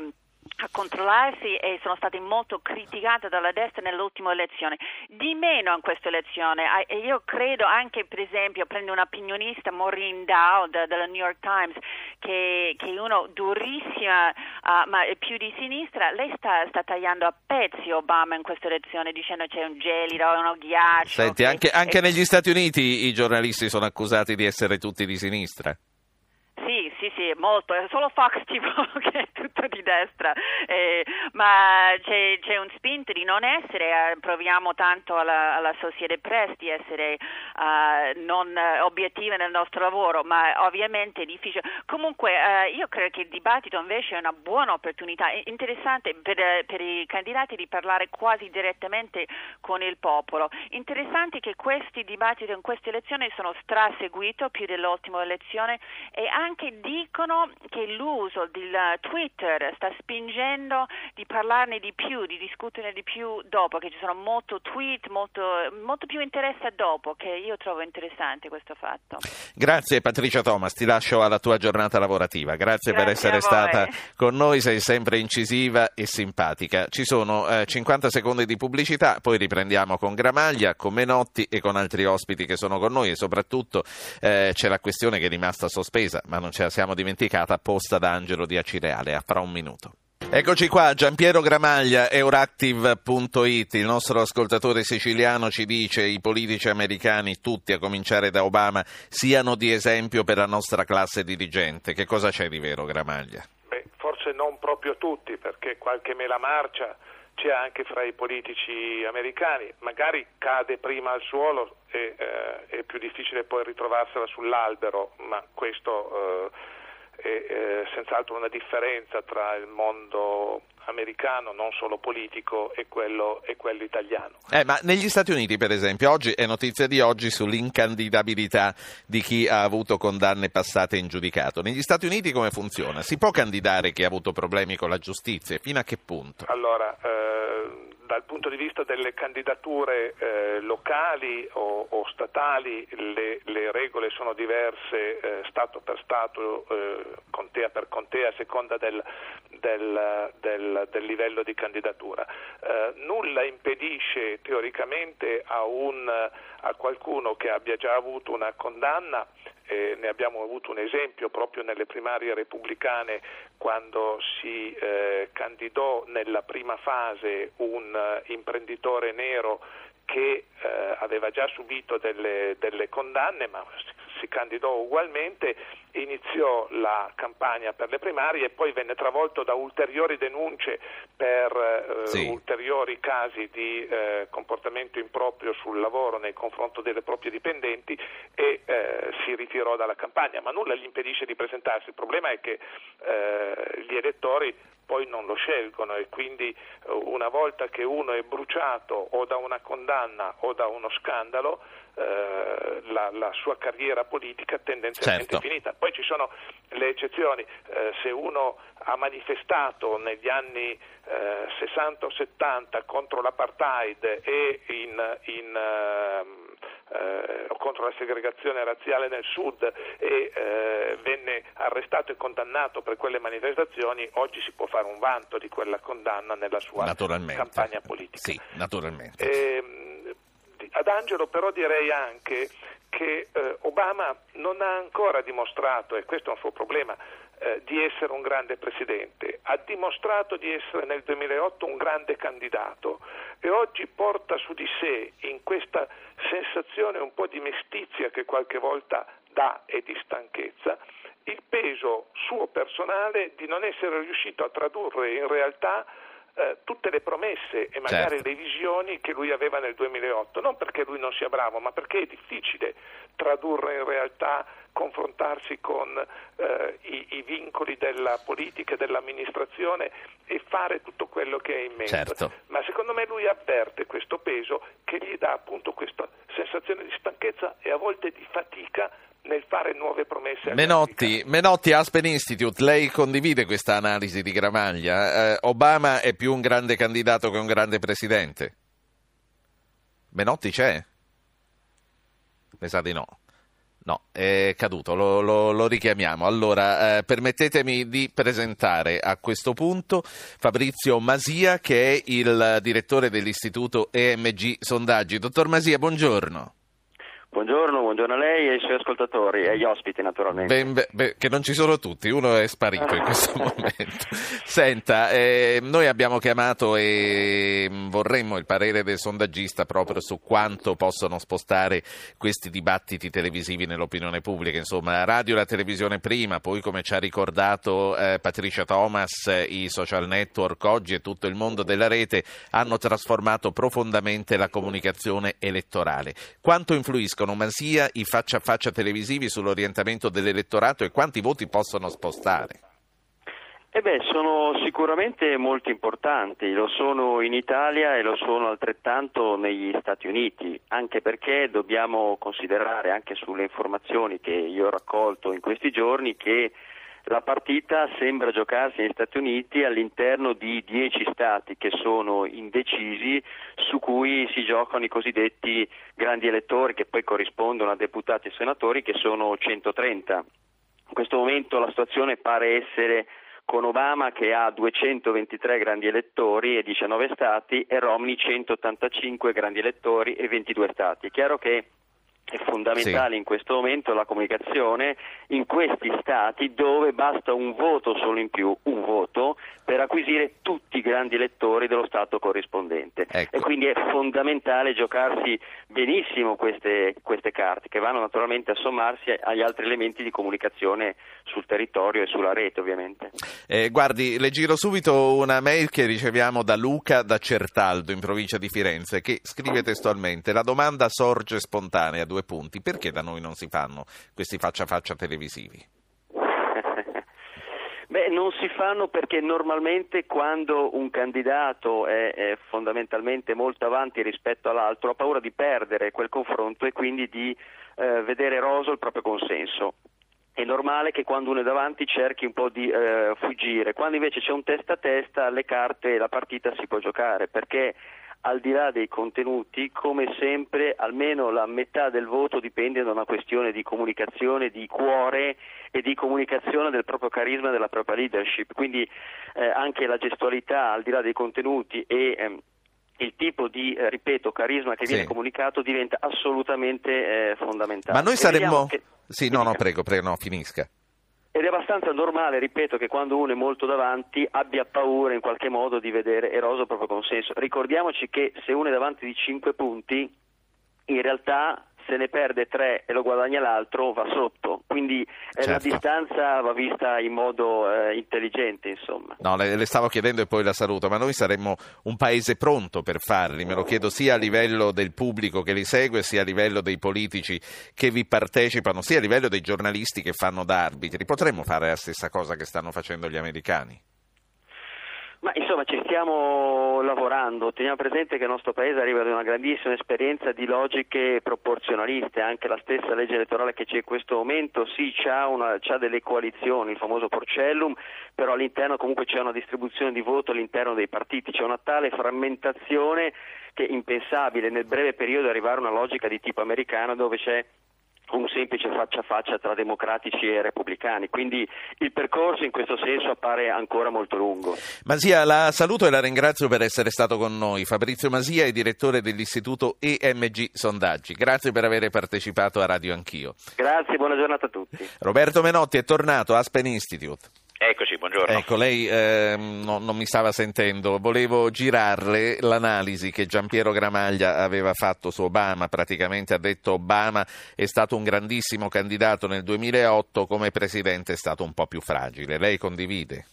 a controllarsi e sono stati molto criticati dalla destra nell'ultima elezione. Di meno in questa elezione. E io credo anche, per esempio, prendo un'opinionista, Maureen Dowd della New York Times, che, che è uno durissima, uh, ma è più di sinistra, lei sta, sta, tagliando a pezzi Obama in questa elezione dicendo c'è un gelido, uno ghiaccio. Senti, anche, anche negli Stati Uniti i giornalisti sono accusati di essere tutti di sinistra. Sì, sì, sì, molto, è solo Fox TV che è tutto di destra, eh, ma c'è, c'è, un spinto di non essere, eh, proviamo tanto alla, alla Associated Press di essere uh, non obiettive nel nostro lavoro, ma ovviamente è difficile. Comunque uh, io credo che il dibattito invece è una buona opportunità, è interessante per, per, i candidati di parlare quasi direttamente con il popolo. Interessante che questi dibattiti in queste elezioni sono straseguiti più dell'ultima elezione e anche anche dicono che l'uso del Twitter sta spingendo di parlarne di più, di discuterne di più dopo, che ci sono molto tweet, molto, molto più interesse dopo, che io trovo interessante questo fatto. Grazie Patricia Thomas, ti lascio alla tua giornata lavorativa. Grazie, Grazie per essere stata con noi, sei sempre incisiva e simpatica. Ci sono eh, 50 secondi di pubblicità, poi riprendiamo con Gramaglia, con Menotti e con altri ospiti che sono con noi e soprattutto eh, c'è la questione che è rimasta sospesa, ma non ce la siamo dimenticata, posta da Angelo di Acireale. A fra un minuto. Eccoci qua, Giampiero Gramaglia, Euractiv.it, il nostro ascoltatore siciliano ci dice i politici americani, tutti a cominciare da Obama, siano di esempio per la nostra classe dirigente. Che cosa c'è di vero, Gramaglia? Beh, forse non proprio tutti, perché qualche mela marcia c'è anche fra i politici americani, magari cade prima al suolo e eh, è più difficile poi ritrovarsela sull'albero, ma questo eh, è eh, senz'altro una differenza tra il mondo americano, non solo politico, e quello, e quello italiano. Eh, ma negli Stati Uniti, per esempio, oggi è notizia di oggi sull'incandidabilità di chi ha avuto condanne passate in giudicato. Negli Stati Uniti come funziona? Si può candidare chi ha avuto problemi con la giustizia? Fino a che punto? Allora, eh, dal punto di vista delle candidature eh, locali o, o statali le, le, regole sono diverse eh, Stato per Stato, eh, contea per contea a seconda del, del, del, del livello di candidatura. Eh, nulla impedisce teoricamente a, un, a qualcuno che abbia già avuto una condanna eh, ne abbiamo avuto un esempio proprio nelle primarie repubblicane quando si eh, candidò nella prima fase un uh, imprenditore nero che eh, aveva già subito delle, delle condanne ma si candidò ugualmente iniziò la campagna per le primarie e poi venne travolto da ulteriori denunce per eh, sì. ulteriori casi di eh, comportamento improprio sul lavoro nei confronti delle proprie dipendenti e eh, si ritirò dalla campagna, ma nulla gli impedisce di presentarsi. Il problema è che eh, gli elettori poi non lo scelgono e quindi eh, una volta che uno è bruciato o da una condanna o da uno scandalo eh, la, la, sua carriera politica tendenzialmente certo. finita. Poi ci sono le eccezioni, eh, se uno ha manifestato negli anni eh, 60 o 70 contro l'apartheid e in, in ehm, eh, contro la segregazione razziale nel sud e eh, venne arrestato e condannato per quelle manifestazioni, oggi si può fare un vanto di quella condanna nella sua campagna politica. Sì, naturalmente. Eh, ad Angelo però direi anche che eh, Obama non ha ancora dimostrato, e questo è un suo problema, eh, di essere un grande presidente, ha dimostrato di essere nel 2008 un grande candidato e oggi porta su di sé in questa sensazione un po' di mestizia che qualche volta dà e di stanchezza il peso suo personale di non essere riuscito a tradurre in realtà tutte le promesse e magari certo. le visioni che lui aveva nel 2008, non perché lui non sia bravo, ma perché è difficile tradurre in realtà, confrontarsi con eh, i, i, vincoli della politica e dell'amministrazione e fare tutto quello che è in mente. Certo. Ma secondo me lui avverte questo peso che gli dà appunto questa sensazione di stanchezza e a volte di fatica nel fare nuove promesse. Menotti, Menotti, Aspen Institute, lei condivide questa analisi di Gramaglia? Eh, Obama è più un grande candidato che un grande presidente? Menotti c'è? Mi sa di no. No, è caduto, lo, lo, lo richiamiamo. Allora, eh, permettetemi di presentare a questo punto Fabrizio Masia, che è il direttore dell'Istituto EMG Sondaggi. Dottor Masia, buongiorno. Buongiorno, buongiorno, a lei e ai suoi ascoltatori e agli ospiti naturalmente. Ben, beh, beh, che non ci sono tutti, uno è sparito in questo momento. Senta, eh, noi abbiamo chiamato e mm, vorremmo il parere del sondaggista proprio su quanto possono spostare questi dibattiti televisivi nell'opinione pubblica. Insomma, la radio e la televisione prima, poi come ci ha ricordato eh, Patricia Thomas, i social network oggi e tutto il mondo della rete hanno trasformato profondamente la comunicazione elettorale. Quanto influiscono influiscono, ma sia i faccia a faccia televisivi sull'orientamento dell'elettorato e quanti voti possono spostare? Eh beh, sono sicuramente molto importanti, lo sono in Italia e lo sono altrettanto negli Stati Uniti, anche perché dobbiamo considerare anche sulle informazioni che io ho raccolto in questi giorni che la partita sembra giocarsi negli Stati Uniti all'interno di dieci stati che sono indecisi, su cui si giocano i cosiddetti grandi elettori che poi corrispondono a deputati e senatori che sono 130. In questo momento la situazione pare essere con Obama che ha 223 grandi elettori e 19 stati e Romney 185 grandi elettori e 22 stati. È chiaro che è fondamentale sì. in questo momento la comunicazione in questi stati dove basta un voto solo in più, un voto, per acquisire tutti i grandi elettori dello Stato corrispondente. Ecco. E quindi è fondamentale giocarsi benissimo queste, queste, carte, che vanno naturalmente a sommarsi agli altri elementi di comunicazione sul territorio e sulla rete, ovviamente. Eh, guardi, le giro subito una mail che riceviamo da Luca da Certaldo, in provincia di Firenze, che scrive testualmente: La domanda sorge spontanea, due punti. Perché da noi non si fanno questi faccia a faccia televisivi? Beh, non si fanno perché normalmente quando un candidato è, è, fondamentalmente molto avanti rispetto all'altro ha paura di perdere quel confronto e quindi di eh, vedere eroso il proprio consenso. È normale che quando uno è davanti cerchi un po' di eh, fuggire, quando invece c'è un testa a testa le carte e la partita si può giocare perché al di là dei contenuti, come sempre almeno la metà del voto dipende da una questione di comunicazione, di cuore e di comunicazione del proprio carisma e della propria leadership. Quindi eh, anche la gestualità al di là dei contenuti e ehm, il tipo di, eh, ripeto, carisma che viene comunicato diventa assolutamente eh, fondamentale. Ma noi saremmo... Che... Sì, no, no, prego, prego, no, finisca. Ed è abbastanza normale, ripeto, che quando uno è molto davanti abbia paura in qualche modo di vedere eroso il proprio consenso. Ricordiamoci che se uno è davanti di 5 punti, in realtà se ne perde tre e lo guadagna l'altro va sotto, quindi eh, certo. la distanza va vista in modo eh, intelligente insomma. No, le, le, stavo chiedendo e poi la saluto, ma noi saremmo un paese pronto per farli, me lo chiedo sia a livello del pubblico che li segue, sia a livello dei politici che vi partecipano, sia a livello dei giornalisti che fanno da arbitri. Potremmo fare la stessa cosa che stanno facendo gli americani? Ma insomma ci stiamo lavorando, teniamo presente che il nostro Paese arriva ad una grandissima esperienza di logiche proporzionaliste, anche la stessa legge elettorale che c'è in questo momento, sì c'ha, una, c'ha delle coalizioni, il famoso porcellum, però all'interno comunque c'è una distribuzione di voto all'interno dei partiti, c'è una tale frammentazione che è impensabile. Nel breve periodo arrivare a una logica di tipo americano dove c'è un semplice faccia a faccia tra democratici e repubblicani, quindi il percorso in questo senso appare ancora molto lungo. Masia, la saluto e la ringrazio per essere stato con noi. Fabrizio Masia è direttore dell'Istituto EMG Sondaggi. Grazie per aver partecipato a Radio Anch'io. Grazie, buona giornata a tutti. Roberto Menotti è tornato a Aspen Institute. Eccoci, buongiorno. Ecco, lei eh, no, non mi stava sentendo. Volevo girarle l'analisi che Giampiero Gramaglia aveva fatto su Obama. Praticamente ha detto Obama è stato un grandissimo candidato nel 2008, come presidente è stato un po' più fragile. Lei condivide?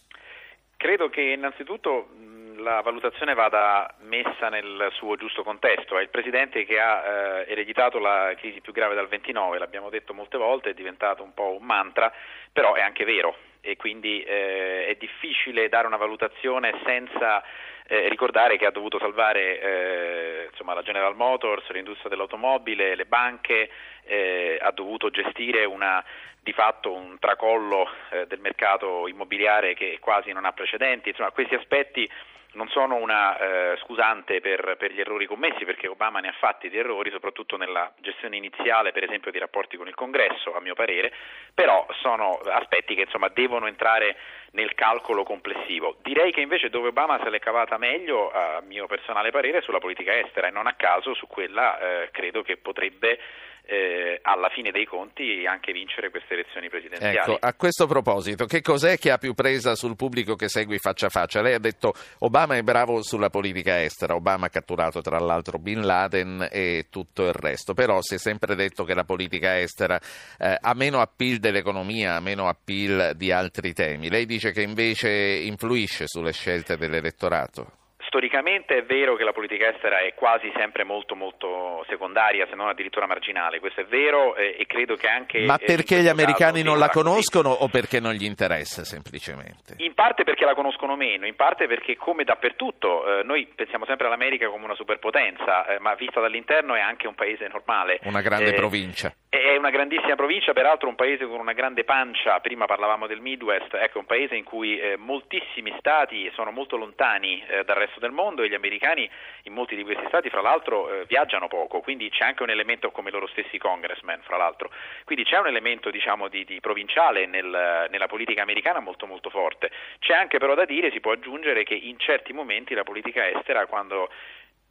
Credo che innanzitutto la valutazione vada messa nel suo giusto contesto. È il Presidente che ha eh, ereditato la crisi più grave dal 29, l'abbiamo detto molte volte, è diventato un po' un mantra, però è anche vero e quindi eh, è difficile dare una valutazione senza eh, ricordare che ha dovuto salvare eh, insomma, la General Motors, l'industria dell'automobile, le banche, eh, ha dovuto gestire una, di fatto un tracollo eh, del mercato immobiliare che quasi non ha precedenti. Insomma, questi aspetti non sono una eh, scusante per, per, gli errori commessi, perché Obama ne ha fatti di errori, soprattutto nella gestione iniziale, per esempio, di rapporti con il Congresso, a mio parere, però sono aspetti che insomma, devono entrare nel calcolo complessivo. Direi che invece dove Obama se l'è cavata meglio, a mio personale parere, è sulla politica estera e non a caso su quella eh, credo che potrebbe eh, alla fine dei conti anche vincere queste elezioni presidenziali. Ecco, a questo proposito, che cos'è che ha più presa sul pubblico che segui faccia a faccia? Lei ha detto Obama è bravo sulla politica estera, Obama ha catturato tra l'altro Bin Laden e tutto il resto, però si è sempre detto che la politica estera eh, ha meno appeal dell'economia, ha meno appeal di altri temi. Lei dice che invece influisce sulle scelte dell'elettorato? Storicamente è vero che la politica estera è quasi sempre molto molto secondaria, se non addirittura marginale, questo è vero eh, e credo che anche... Ma perché gli americani non la conoscono o perché non gli interessa semplicemente? In parte perché la conoscono meno, in parte perché come dappertutto, eh, noi pensiamo sempre all'America come una superpotenza, eh, ma vista dall'interno è anche un paese normale. Una grande eh, provincia. È una grandissima provincia, peraltro un paese con una grande pancia, prima parlavamo del Midwest, ecco un paese in cui eh, moltissimi stati sono molto lontani eh, dal resto del mondo e gli americani in molti di questi stati fra l'altro eh, viaggiano poco, quindi c'è anche un elemento come loro stessi congressmen fra l'altro, quindi c'è un elemento diciamo di, di provinciale nel, nella politica americana molto molto forte. C'è anche però da dire, si può aggiungere che in certi momenti la politica estera quando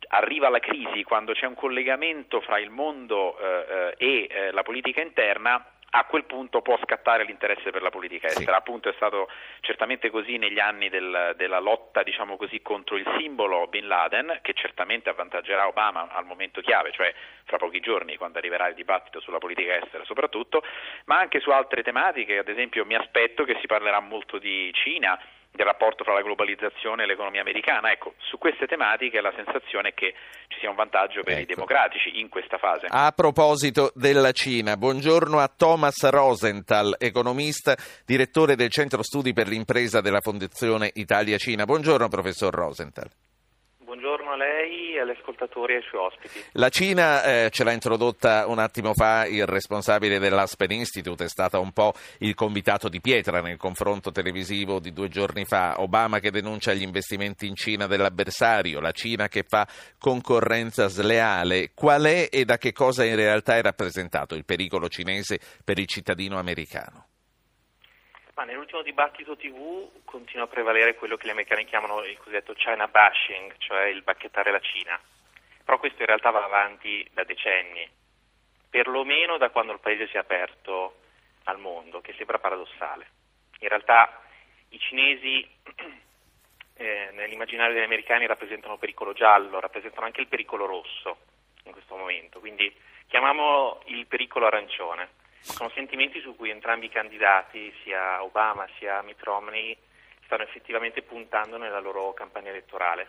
arriva la crisi, quando c'è un collegamento fra il mondo eh, eh e eh, la politica interna, a quel punto può scattare l'interesse per la politica estera. Sì. Appunto è stato certamente così negli anni del, della lotta diciamo così, contro il simbolo Bin Laden, che certamente avvantaggerà Obama al momento chiave, cioè fra pochi giorni quando arriverà il dibattito sulla politica estera soprattutto, ma anche su altre tematiche, ad esempio mi aspetto che si parlerà molto di Cina, del rapporto fra la globalizzazione e l'economia americana. Ecco, su queste tematiche la sensazione è che ci sia un vantaggio per ecco. i democratici in questa fase. A proposito della Cina, buongiorno a Thomas Rosenthal, economista, direttore del Centro Studi per l'impresa della Fondazione Italia-Cina. Buongiorno professor Rosenthal lei e agli ascoltatori e ai suoi ospiti. La Cina eh, ce l'ha introdotta un attimo fa il responsabile dell'Aspen Institute, è stata un po' il convitato di pietra nel confronto televisivo di due giorni fa. Obama che denuncia gli investimenti in Cina dell'avversario, la Cina che fa concorrenza sleale. Qual è e da che cosa in realtà è rappresentato il pericolo cinese per il cittadino americano? Ma nell'ultimo dibattito TV continua a prevalere quello che gli americani chiamano il cosiddetto China bashing, cioè il bacchettare la Cina. Però questo in realtà va avanti da decenni, perlomeno da quando il paese si è aperto al mondo, che sembra paradossale. In realtà i cinesi eh, nell'immaginario degli americani rappresentano pericolo giallo, rappresentano anche il pericolo rosso. in questo momento, quindi chiamiamolo il pericolo arancione. Sono sentimenti su cui entrambi i candidati, sia Obama sia Mitt Romney, stanno effettivamente puntando nella loro campagna elettorale.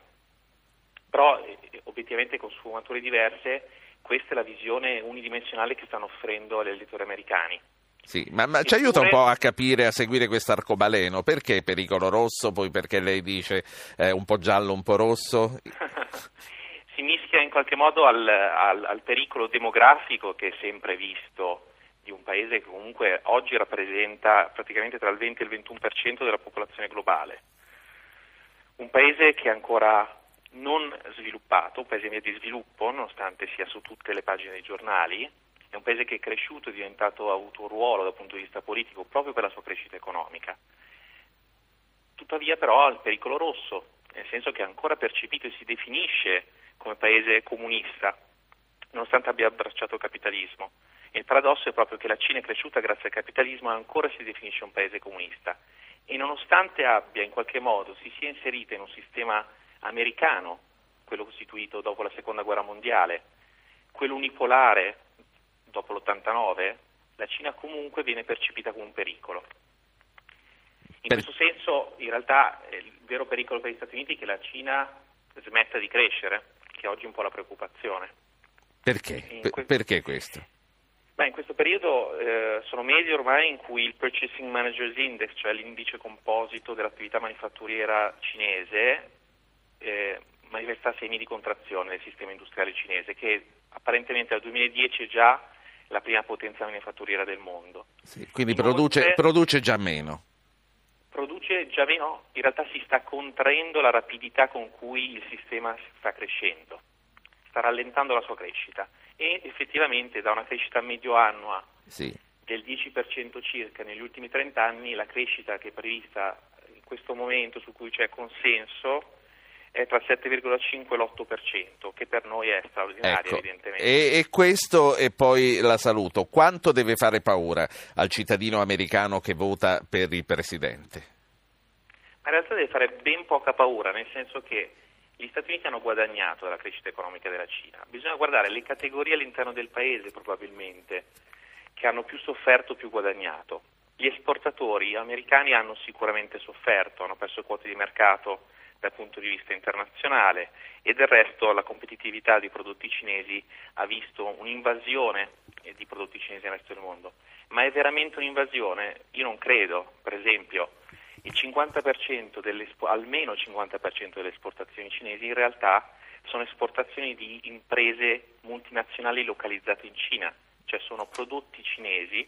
Però eh, obiettivamente con sfumature diverse, questa è la visione unidimensionale che stanno offrendo agli elettori americani. Sì, ma, ma ci aiuta un po' a capire, a seguire questo arcobaleno. Perché pericolo rosso? Poi perché lei dice eh, un po' giallo, un po' rosso? si mischia in qualche modo al, al, al, pericolo demografico che è sempre visto di un paese che comunque oggi rappresenta praticamente tra il 20 e il 21% della popolazione globale. Un paese che è ancora non sviluppato, un paese in via di sviluppo, nonostante sia su tutte le pagine dei giornali, è un paese che è cresciuto, è diventato, ha avuto un ruolo dal punto di vista politico proprio per la sua crescita economica. Tuttavia però ha il pericolo rosso, nel senso che è ancora percepito e si definisce come paese comunista, nonostante abbia abbracciato il capitalismo. E il paradosso è proprio che la Cina è cresciuta grazie al capitalismo e ancora si definisce un paese comunista. E nonostante abbia in qualche modo si sia inserita in un sistema americano, quello costituito dopo la seconda guerra mondiale, quello unipolare dopo l'89, la Cina comunque viene percepita come un pericolo. In questo senso, in realtà, il vero pericolo per gli Stati Uniti è che la Cina smetta di crescere, che oggi è un po' la preoccupazione. Perché? Que... Perché questo? Beh, in questo periodo eh, sono mesi ormai in cui il Purchasing Managers Index, cioè l'indice composito dell'attività manifatturiera cinese, eh, manifesta segni di contrazione del sistema industriale cinese, che apparentemente dal 2010 è già la prima potenza manifatturiera del mondo. Sì, quindi produce, produce già meno. Produce già meno, in realtà si sta contraendo la rapidità con cui il sistema sta crescendo, sta rallentando la sua crescita e effettivamente da una crescita medio annua sì. del 10% circa negli ultimi 30 anni la crescita che è prevista in questo momento su cui c'è consenso è tra il 7,5 e l'8%, che per noi è straordinario ecco. evidentemente. E, e, questo e poi la saluto. Quanto deve fare paura al cittadino americano che vota per il Presidente? in realtà deve fare ben poca paura, nel senso che gli Stati Uniti hanno guadagnato dalla crescita economica della Cina. Bisogna guardare le categorie all'interno del paese probabilmente che hanno più sofferto, più guadagnato. Gli esportatori americani hanno sicuramente sofferto, hanno perso quote di mercato dal punto di vista internazionale e del resto la competitività dei prodotti cinesi ha visto un'invasione di prodotti cinesi nel resto del mondo. Ma è veramente un'invasione? Io non credo. Per esempio, il 50% delle, almeno il 50% delle esportazioni cinesi in realtà sono esportazioni di imprese multinazionali localizzate in Cina, cioè sono prodotti cinesi,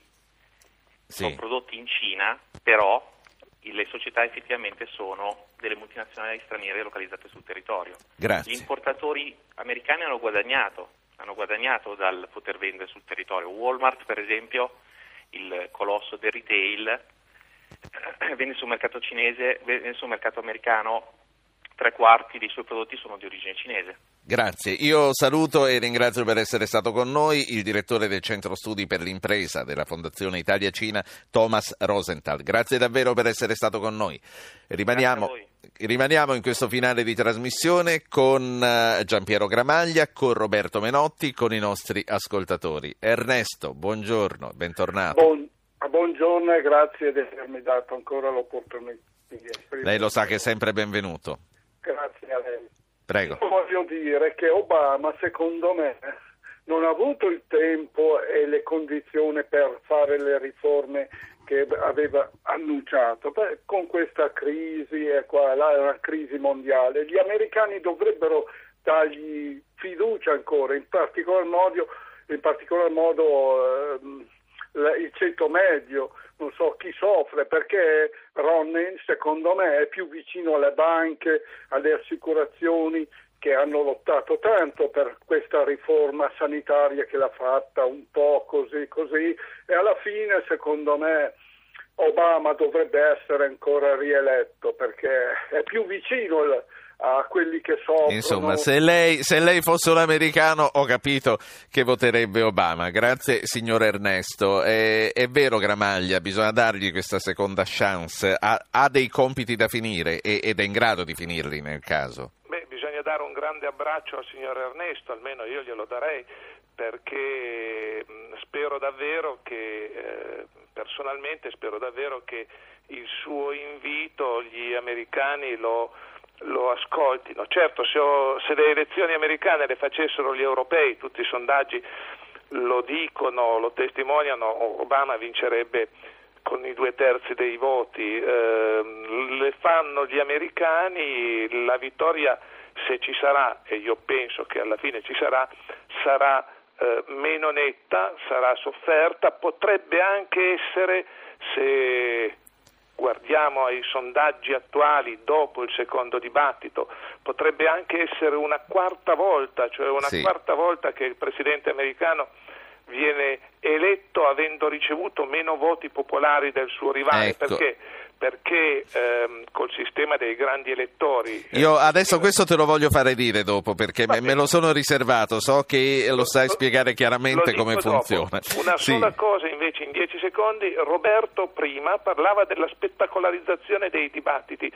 sì. sono prodotti in Cina, però le società effettivamente sono delle multinazionali straniere localizzate sul territorio. Grazie. Gli importatori americani hanno guadagnato, hanno guadagnato dal poter vendere sul territorio. Walmart, per esempio, il colosso del retail, vende sul mercato cinese, vende sul mercato americano tre quarti dei suoi prodotti sono di origine cinese. Grazie, io saluto e ringrazio per essere stato con noi il direttore del Centro Studi per l'Impresa della Fondazione Italia-Cina, Thomas Rosenthal. Grazie davvero per essere stato con noi. Rimaniamo, rimaniamo in questo finale di trasmissione con eh, Giampiero Gramaglia, con Roberto Menotti, con i nostri ascoltatori. Ernesto, buongiorno, bentornato. Buon, buongiorno e grazie di avermi dato ancora l'opportunità. Lei lo sa che è sempre benvenuto. Grazie a lei. Prego. Io voglio dire che Obama, secondo me, non ha avuto il tempo e le condizioni per fare le riforme che aveva annunciato. Beh, con questa crisi e qua là è una crisi mondiale, gli americani dovrebbero dargli fiducia ancora, in particolar modo, in particolar modo ehm, il ceto medio, non so chi soffre, perché Ronnin secondo me è più vicino alle banche, alle assicurazioni che hanno lottato tanto per questa riforma sanitaria che l'ha fatta un po' così così. E alla fine secondo me Obama dovrebbe essere ancora rieletto perché è più vicino il, a quelli che soffrono. Insomma, se lei, se lei, fosse un americano ho capito che voterebbe Obama. Grazie signor Ernesto. È, è vero Gramaglia, bisogna dargli questa seconda chance. Ha, ha dei compiti da finire ed è in grado di finirli nel caso. Beh, bisogna dare un grande grande abbraccio al signor Ernesto, almeno io glielo darei, perché spero davvero che, eh, personalmente spero davvero che il suo invito gli americani lo, lo ascoltino. Certo, se, ho, se, le elezioni americane le facessero gli europei, tutti i sondaggi lo dicono, lo testimoniano, Obama vincerebbe con i due terzi dei voti. Eh, le fanno gli americani, la vittoria se ci sarà, e io penso che alla fine ci sarà, sarà eh, meno netta, sarà sofferta, potrebbe anche essere, se guardiamo ai sondaggi attuali dopo il secondo dibattito, potrebbe anche essere una quarta volta, cioè una sì. quarta volta che il presidente americano viene eletto avendo ricevuto meno voti popolari del suo rivale. Ecco. Perché? Perché ehm, col sistema dei grandi elettori... Io adesso questo te lo voglio fare dire dopo perché me, me, lo sono riservato, so che lo, lo sai spiegare chiaramente come dopo. funziona. Una sì. sola cosa invece in dieci secondi, Roberto prima parlava della spettacolarizzazione dei dibattiti,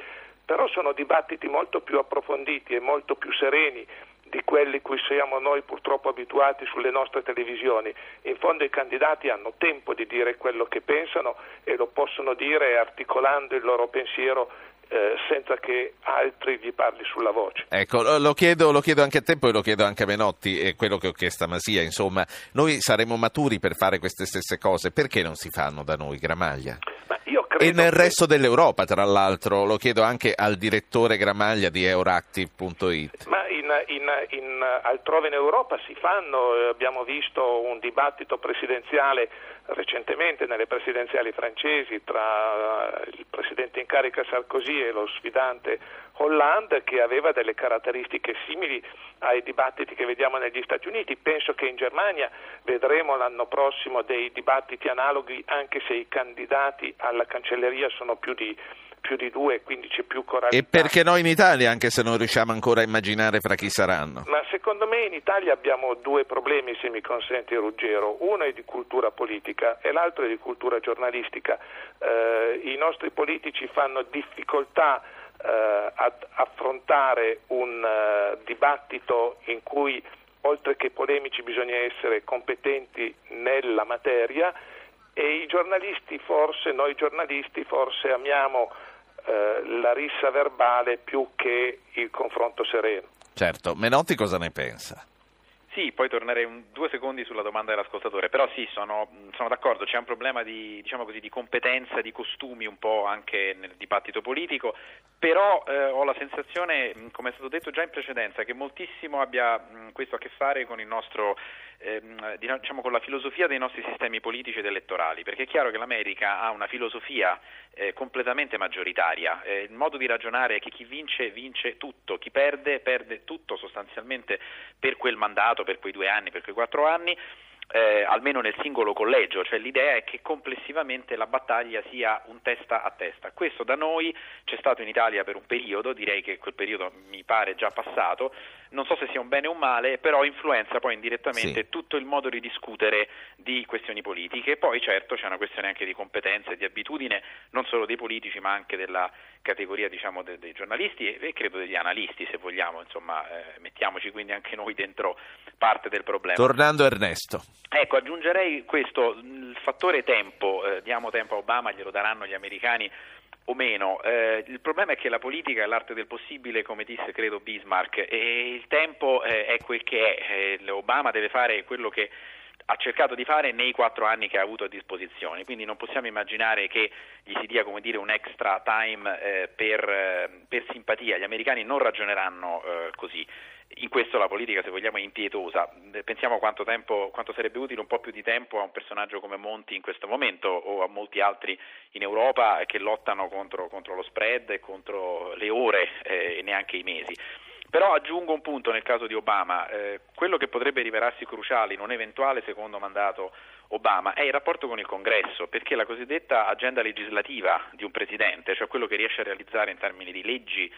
però sono dibattiti molto più approfonditi e molto più sereni di quelli cui siamo noi purtroppo abituati sulle nostre televisioni. In fondo i candidati hanno tempo di dire quello che pensano e lo possono dire articolando il loro pensiero eh, senza che altri gli parli sulla voce. Ecco, lo chiedo, lo chiedo, anche a te, poi lo chiedo anche a Menotti, e quello che ho chiesto a Masia, insomma, noi saremo maturi per fare queste stesse cose, perché non si fanno da noi, Gramaglia? e nel che... resto dell'Europa, tra l'altro, lo chiedo anche al direttore Gramaglia di Euractiv.it. In, in, in, altrove in Europa si fanno, eh, abbiamo visto un dibattito presidenziale recentemente nelle presidenziali francesi tra eh, il presidente in carica Sarkozy e lo sfidante Hollande che aveva delle caratteristiche simili ai dibattiti che vediamo negli Stati Uniti. Penso che in Germania vedremo l'anno prossimo dei dibattiti analoghi anche se i candidati alla cancelleria sono più di più di due, quindi c'è più coralità. E perché noi in Italia, anche se non riusciamo ancora a immaginare fra chi saranno? Ma secondo me in Italia abbiamo due problemi, se mi consente Ruggero. Uno è di cultura politica e l'altro è di cultura giornalistica. Eh, I nostri politici fanno difficoltà eh, ad affrontare un uh, dibattito in cui oltre che polemici bisogna essere competenti nella materia e i giornalisti forse, noi giornalisti forse amiamo eh, la rissa verbale più che il confronto sereno. Certo, Menotti cosa ne pensa? Sì, poi tornerei un, due secondi sulla domanda dell'ascoltatore, però sì, sono, sono d'accordo, c'è un problema di, diciamo così, di, competenza, di costumi un po' anche nel dibattito politico, però eh, ho la sensazione, come è stato detto già in precedenza, che moltissimo abbia mh, questo a che fare con il nostro ehm, diciamo, con la filosofia dei nostri sistemi politici ed elettorali, perché è chiaro che l'America ha una filosofia eh, completamente maggioritaria, eh, il modo di ragionare è che chi vince vince tutto, chi perde perde tutto sostanzialmente per quel mandato, per quei due anni, per quei quattro anni eh, almeno nel singolo collegio, cioè l'idea è che complessivamente la battaglia sia un testa a testa. Questo da noi c'è stato in Italia per un periodo, direi che quel periodo mi pare già passato, non so se sia un bene o un male, però influenza poi indirettamente sì. tutto il modo di discutere di questioni politiche. Poi certo c'è una questione anche di competenza e di abitudine, non solo dei politici ma anche della categoria diciamo, dei, dei giornalisti e, credo degli analisti se vogliamo, insomma eh, mettiamoci quindi anche noi dentro parte del problema. Tornando Ernesto. Ecco, aggiungerei questo, il fattore tempo, eh, diamo tempo a Obama, glielo daranno gli americani o meno. Eh, il problema è che la politica è l'arte del possibile, come disse credo Bismarck, e il tempo eh, è quel che è. Eh, Obama deve fare quello che ha cercato di fare nei quattro anni che ha avuto a disposizione, quindi non possiamo immaginare che gli si dia dire, un extra time eh, per, eh, per, simpatia, gli americani non ragioneranno eh, così. In questo la politica, se vogliamo, è impietosa. Pensiamo quanto, tempo, quanto sarebbe utile un po' più di tempo a un personaggio come Monti in questo momento o a molti altri in Europa che lottano contro, contro lo spread e contro le ore eh, e neanche i mesi. Però aggiungo un punto nel caso di Obama, eh, quello che potrebbe rivelarsi cruciale in un eventuale secondo mandato Obama è il rapporto con il Congresso, perché la cosiddetta agenda legislativa di un presidente, cioè quello che riesce a realizzare in termini di leggi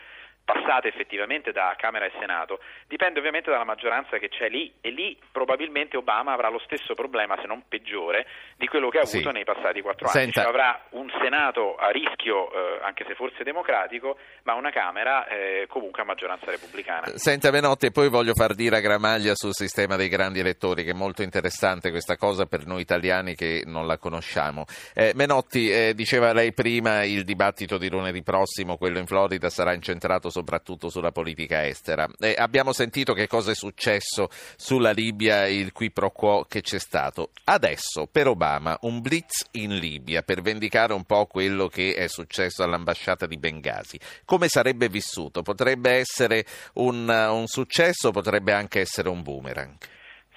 passate effettivamente da Camera e Senato, dipende ovviamente dalla maggioranza che c'è lì e lì probabilmente Obama avrà lo stesso problema, se non peggiore, di quello che ha avuto Sì. nei passati quattro anni. Cioè, avrà un Senato a rischio, eh, anche se forse democratico, ma una Camera eh, comunque a maggioranza repubblicana. Senta Menotti, e poi voglio far dire a Gramaglia sul sistema dei grandi elettori, che è molto interessante questa cosa per noi italiani che non la conosciamo. Eh, Menotti, eh, diceva lei prima, il dibattito di lunedì prossimo, quello in Florida, sarà incentrato soprattutto sulla politica estera. Eh, abbiamo sentito che cosa è successo sulla Libia, il qui pro quo che c'è stato. Adesso, per Obama, un blitz in Libia per vendicare un po' quello che è successo all'ambasciata di Bengasi. Come sarebbe vissuto? Potrebbe essere un, un successo, potrebbe anche essere un boomerang.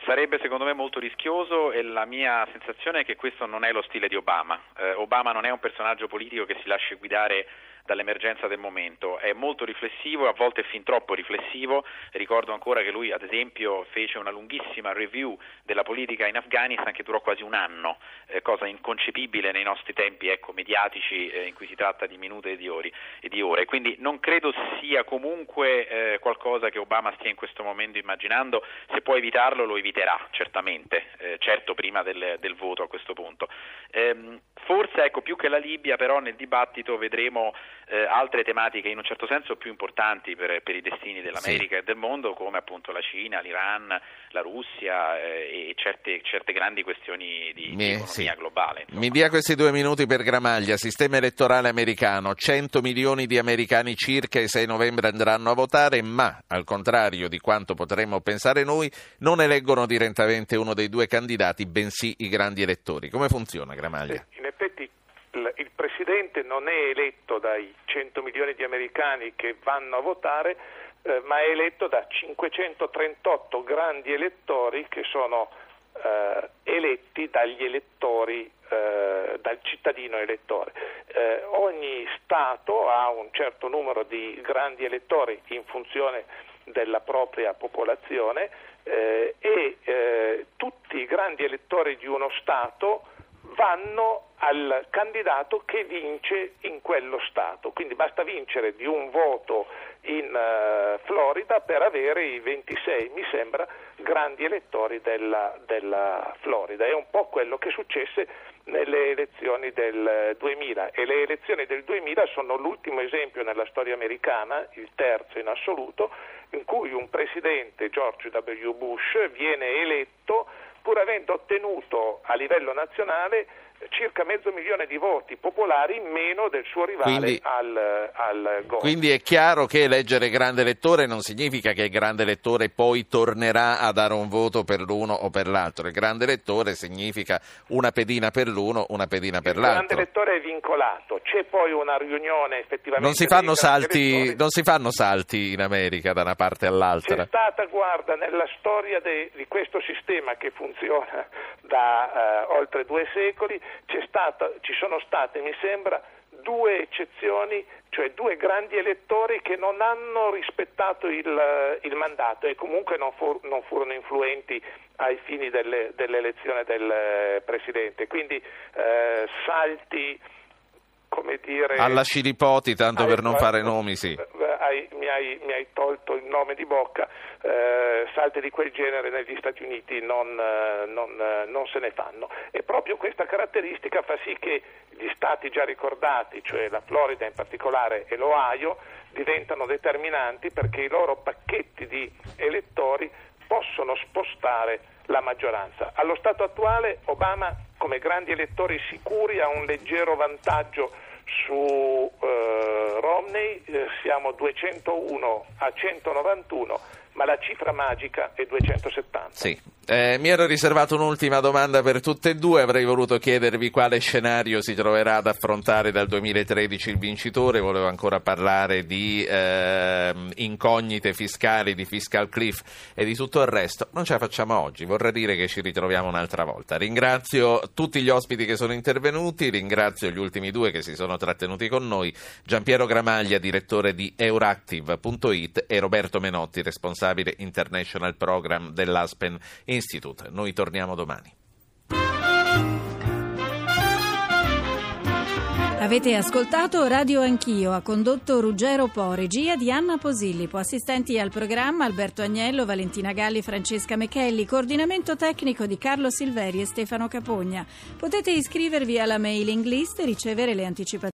Sarebbe secondo me molto rischioso e la mia sensazione è che questo non è lo stile di Obama. Eh, Obama non è un personaggio politico che si lascia guidare dall'emergenza del momento, è molto riflessivo a volte fin troppo riflessivo. Ricordo ancora che lui ad esempio fece una lunghissima review della politica in Afghanistan che durò quasi un anno, eh, cosa inconcepibile nei nostri tempi ecco, mediatici eh, in cui si tratta di minuti e di, ori, e di ore. Quindi non credo sia comunque eh, qualcosa che Obama stia in questo momento immaginando, se può evitarlo lo eviterà certamente, eh, certo prima del, del voto a questo punto. Ehm, forse ecco, più che la Libia però nel dibattito vedremo eh, altre tematiche in un certo senso più importanti per, per i destini dell'America Sì. e del mondo come appunto la Cina, l'Iran, la Russia eh, e certe, certe grandi questioni di, di Mi- economia sì. globale. insomma. Mi dia questi due minuti per Gramaglia. Sistema elettorale americano, 100 milioni di americani circa il 6 novembre andranno a votare, ma al contrario di quanto potremmo pensare noi, non eleggono direttamente uno dei due candidati, bensì i grandi elettori. Come funziona Gramaglia? In effetti il, il Presidente non è eletto dai 100 milioni di americani che vanno a votare, eh, ma è eletto da 538 grandi elettori che sono eh, eletti dagli elettori, eh, dal cittadino elettore. Eh, ogni Stato ha un certo numero di grandi elettori in funzione della propria popolazione eh, e eh, tutti i grandi elettori di uno Stato vanno al candidato che vince in quello Stato. Quindi basta vincere di un voto in eh, Florida per avere i 26, mi sembra, grandi elettori della, della Florida. È un po' quello che successe nelle elezioni del 2000 e le elezioni del 2000 sono l'ultimo esempio nella storia americana, il terzo in assoluto, in cui un presidente, George W. Bush, viene eletto avendo ottenuto a livello nazionale circa mezzo milione di voti popolari meno del suo rivale Quindi- al, al Gore. Quindi è chiaro che eleggere grande elettore non significa che il grande elettore poi tornerà a dare un voto per l'uno o per l'altro. Il grande elettore significa una pedina per l'uno, una pedina per il grande l'altro. elettore è vincolato, c'è poi una riunione effettivamente Non si fanno salti, non si fanno salti in America da una parte all'altra. C'è stata, guarda, nella storia de- di questo sistema che funziona da eh, oltre due secoli, stata- ci sono state, mi sembra, due eccezioni, cioè due grandi elettori che non hanno rispettato il, il mandato e comunque non, fu- non furono influenti ai fini delle- dell'elezione del eh, Presidente. Quindi eh, salti, come dire... Alla Scilipoti, tanto per non fare nomi, sì. hai- mi, hai, mi hai tolto il nome di bocca, eh, salti di quel genere negli Stati Uniti non, eh, non, eh, non se ne fanno e proprio questa caratteristica fa sì che gli stati già ricordati, cioè la Florida in particolare e l'Ohio, diventano determinanti perché i loro pacchetti di elettori possono spostare la maggioranza. Allo stato attuale Obama come grandi elettori sicuri ha un leggero vantaggio su eh, Romney, eh, siamo 201 a 191, ma la cifra magica è 270. Sì. Eh, mi ero riservato un'ultima domanda per tutte e due, avrei voluto chiedervi quale scenario si troverà ad affrontare dal 2013 il vincitore, volevo ancora parlare di ehm, incognite fiscali, di fiscal cliff e di tutto il resto, non ce la facciamo oggi, vorrei dire che ci ritroviamo un'altra volta. Ringrazio tutti gli ospiti che sono intervenuti, ringrazio gli ultimi due che si sono trattenuti con noi, Giampiero Gramaglia, direttore di Euractiv.it e Roberto Menotti, responsabile International Program dell'Aspen Institute. Noi torniamo domani. Avete ascoltato Radio Anch'io, ha condotto Ruggero Po, regia di Anna Posillipo, assistenti al programma Alberto Agnello, Valentina Galli, Francesca Mechelli, coordinamento tecnico di Carlo Silveri e Stefano Capogna. Potete iscrivervi alla mailing list e ricevere le anticipazioni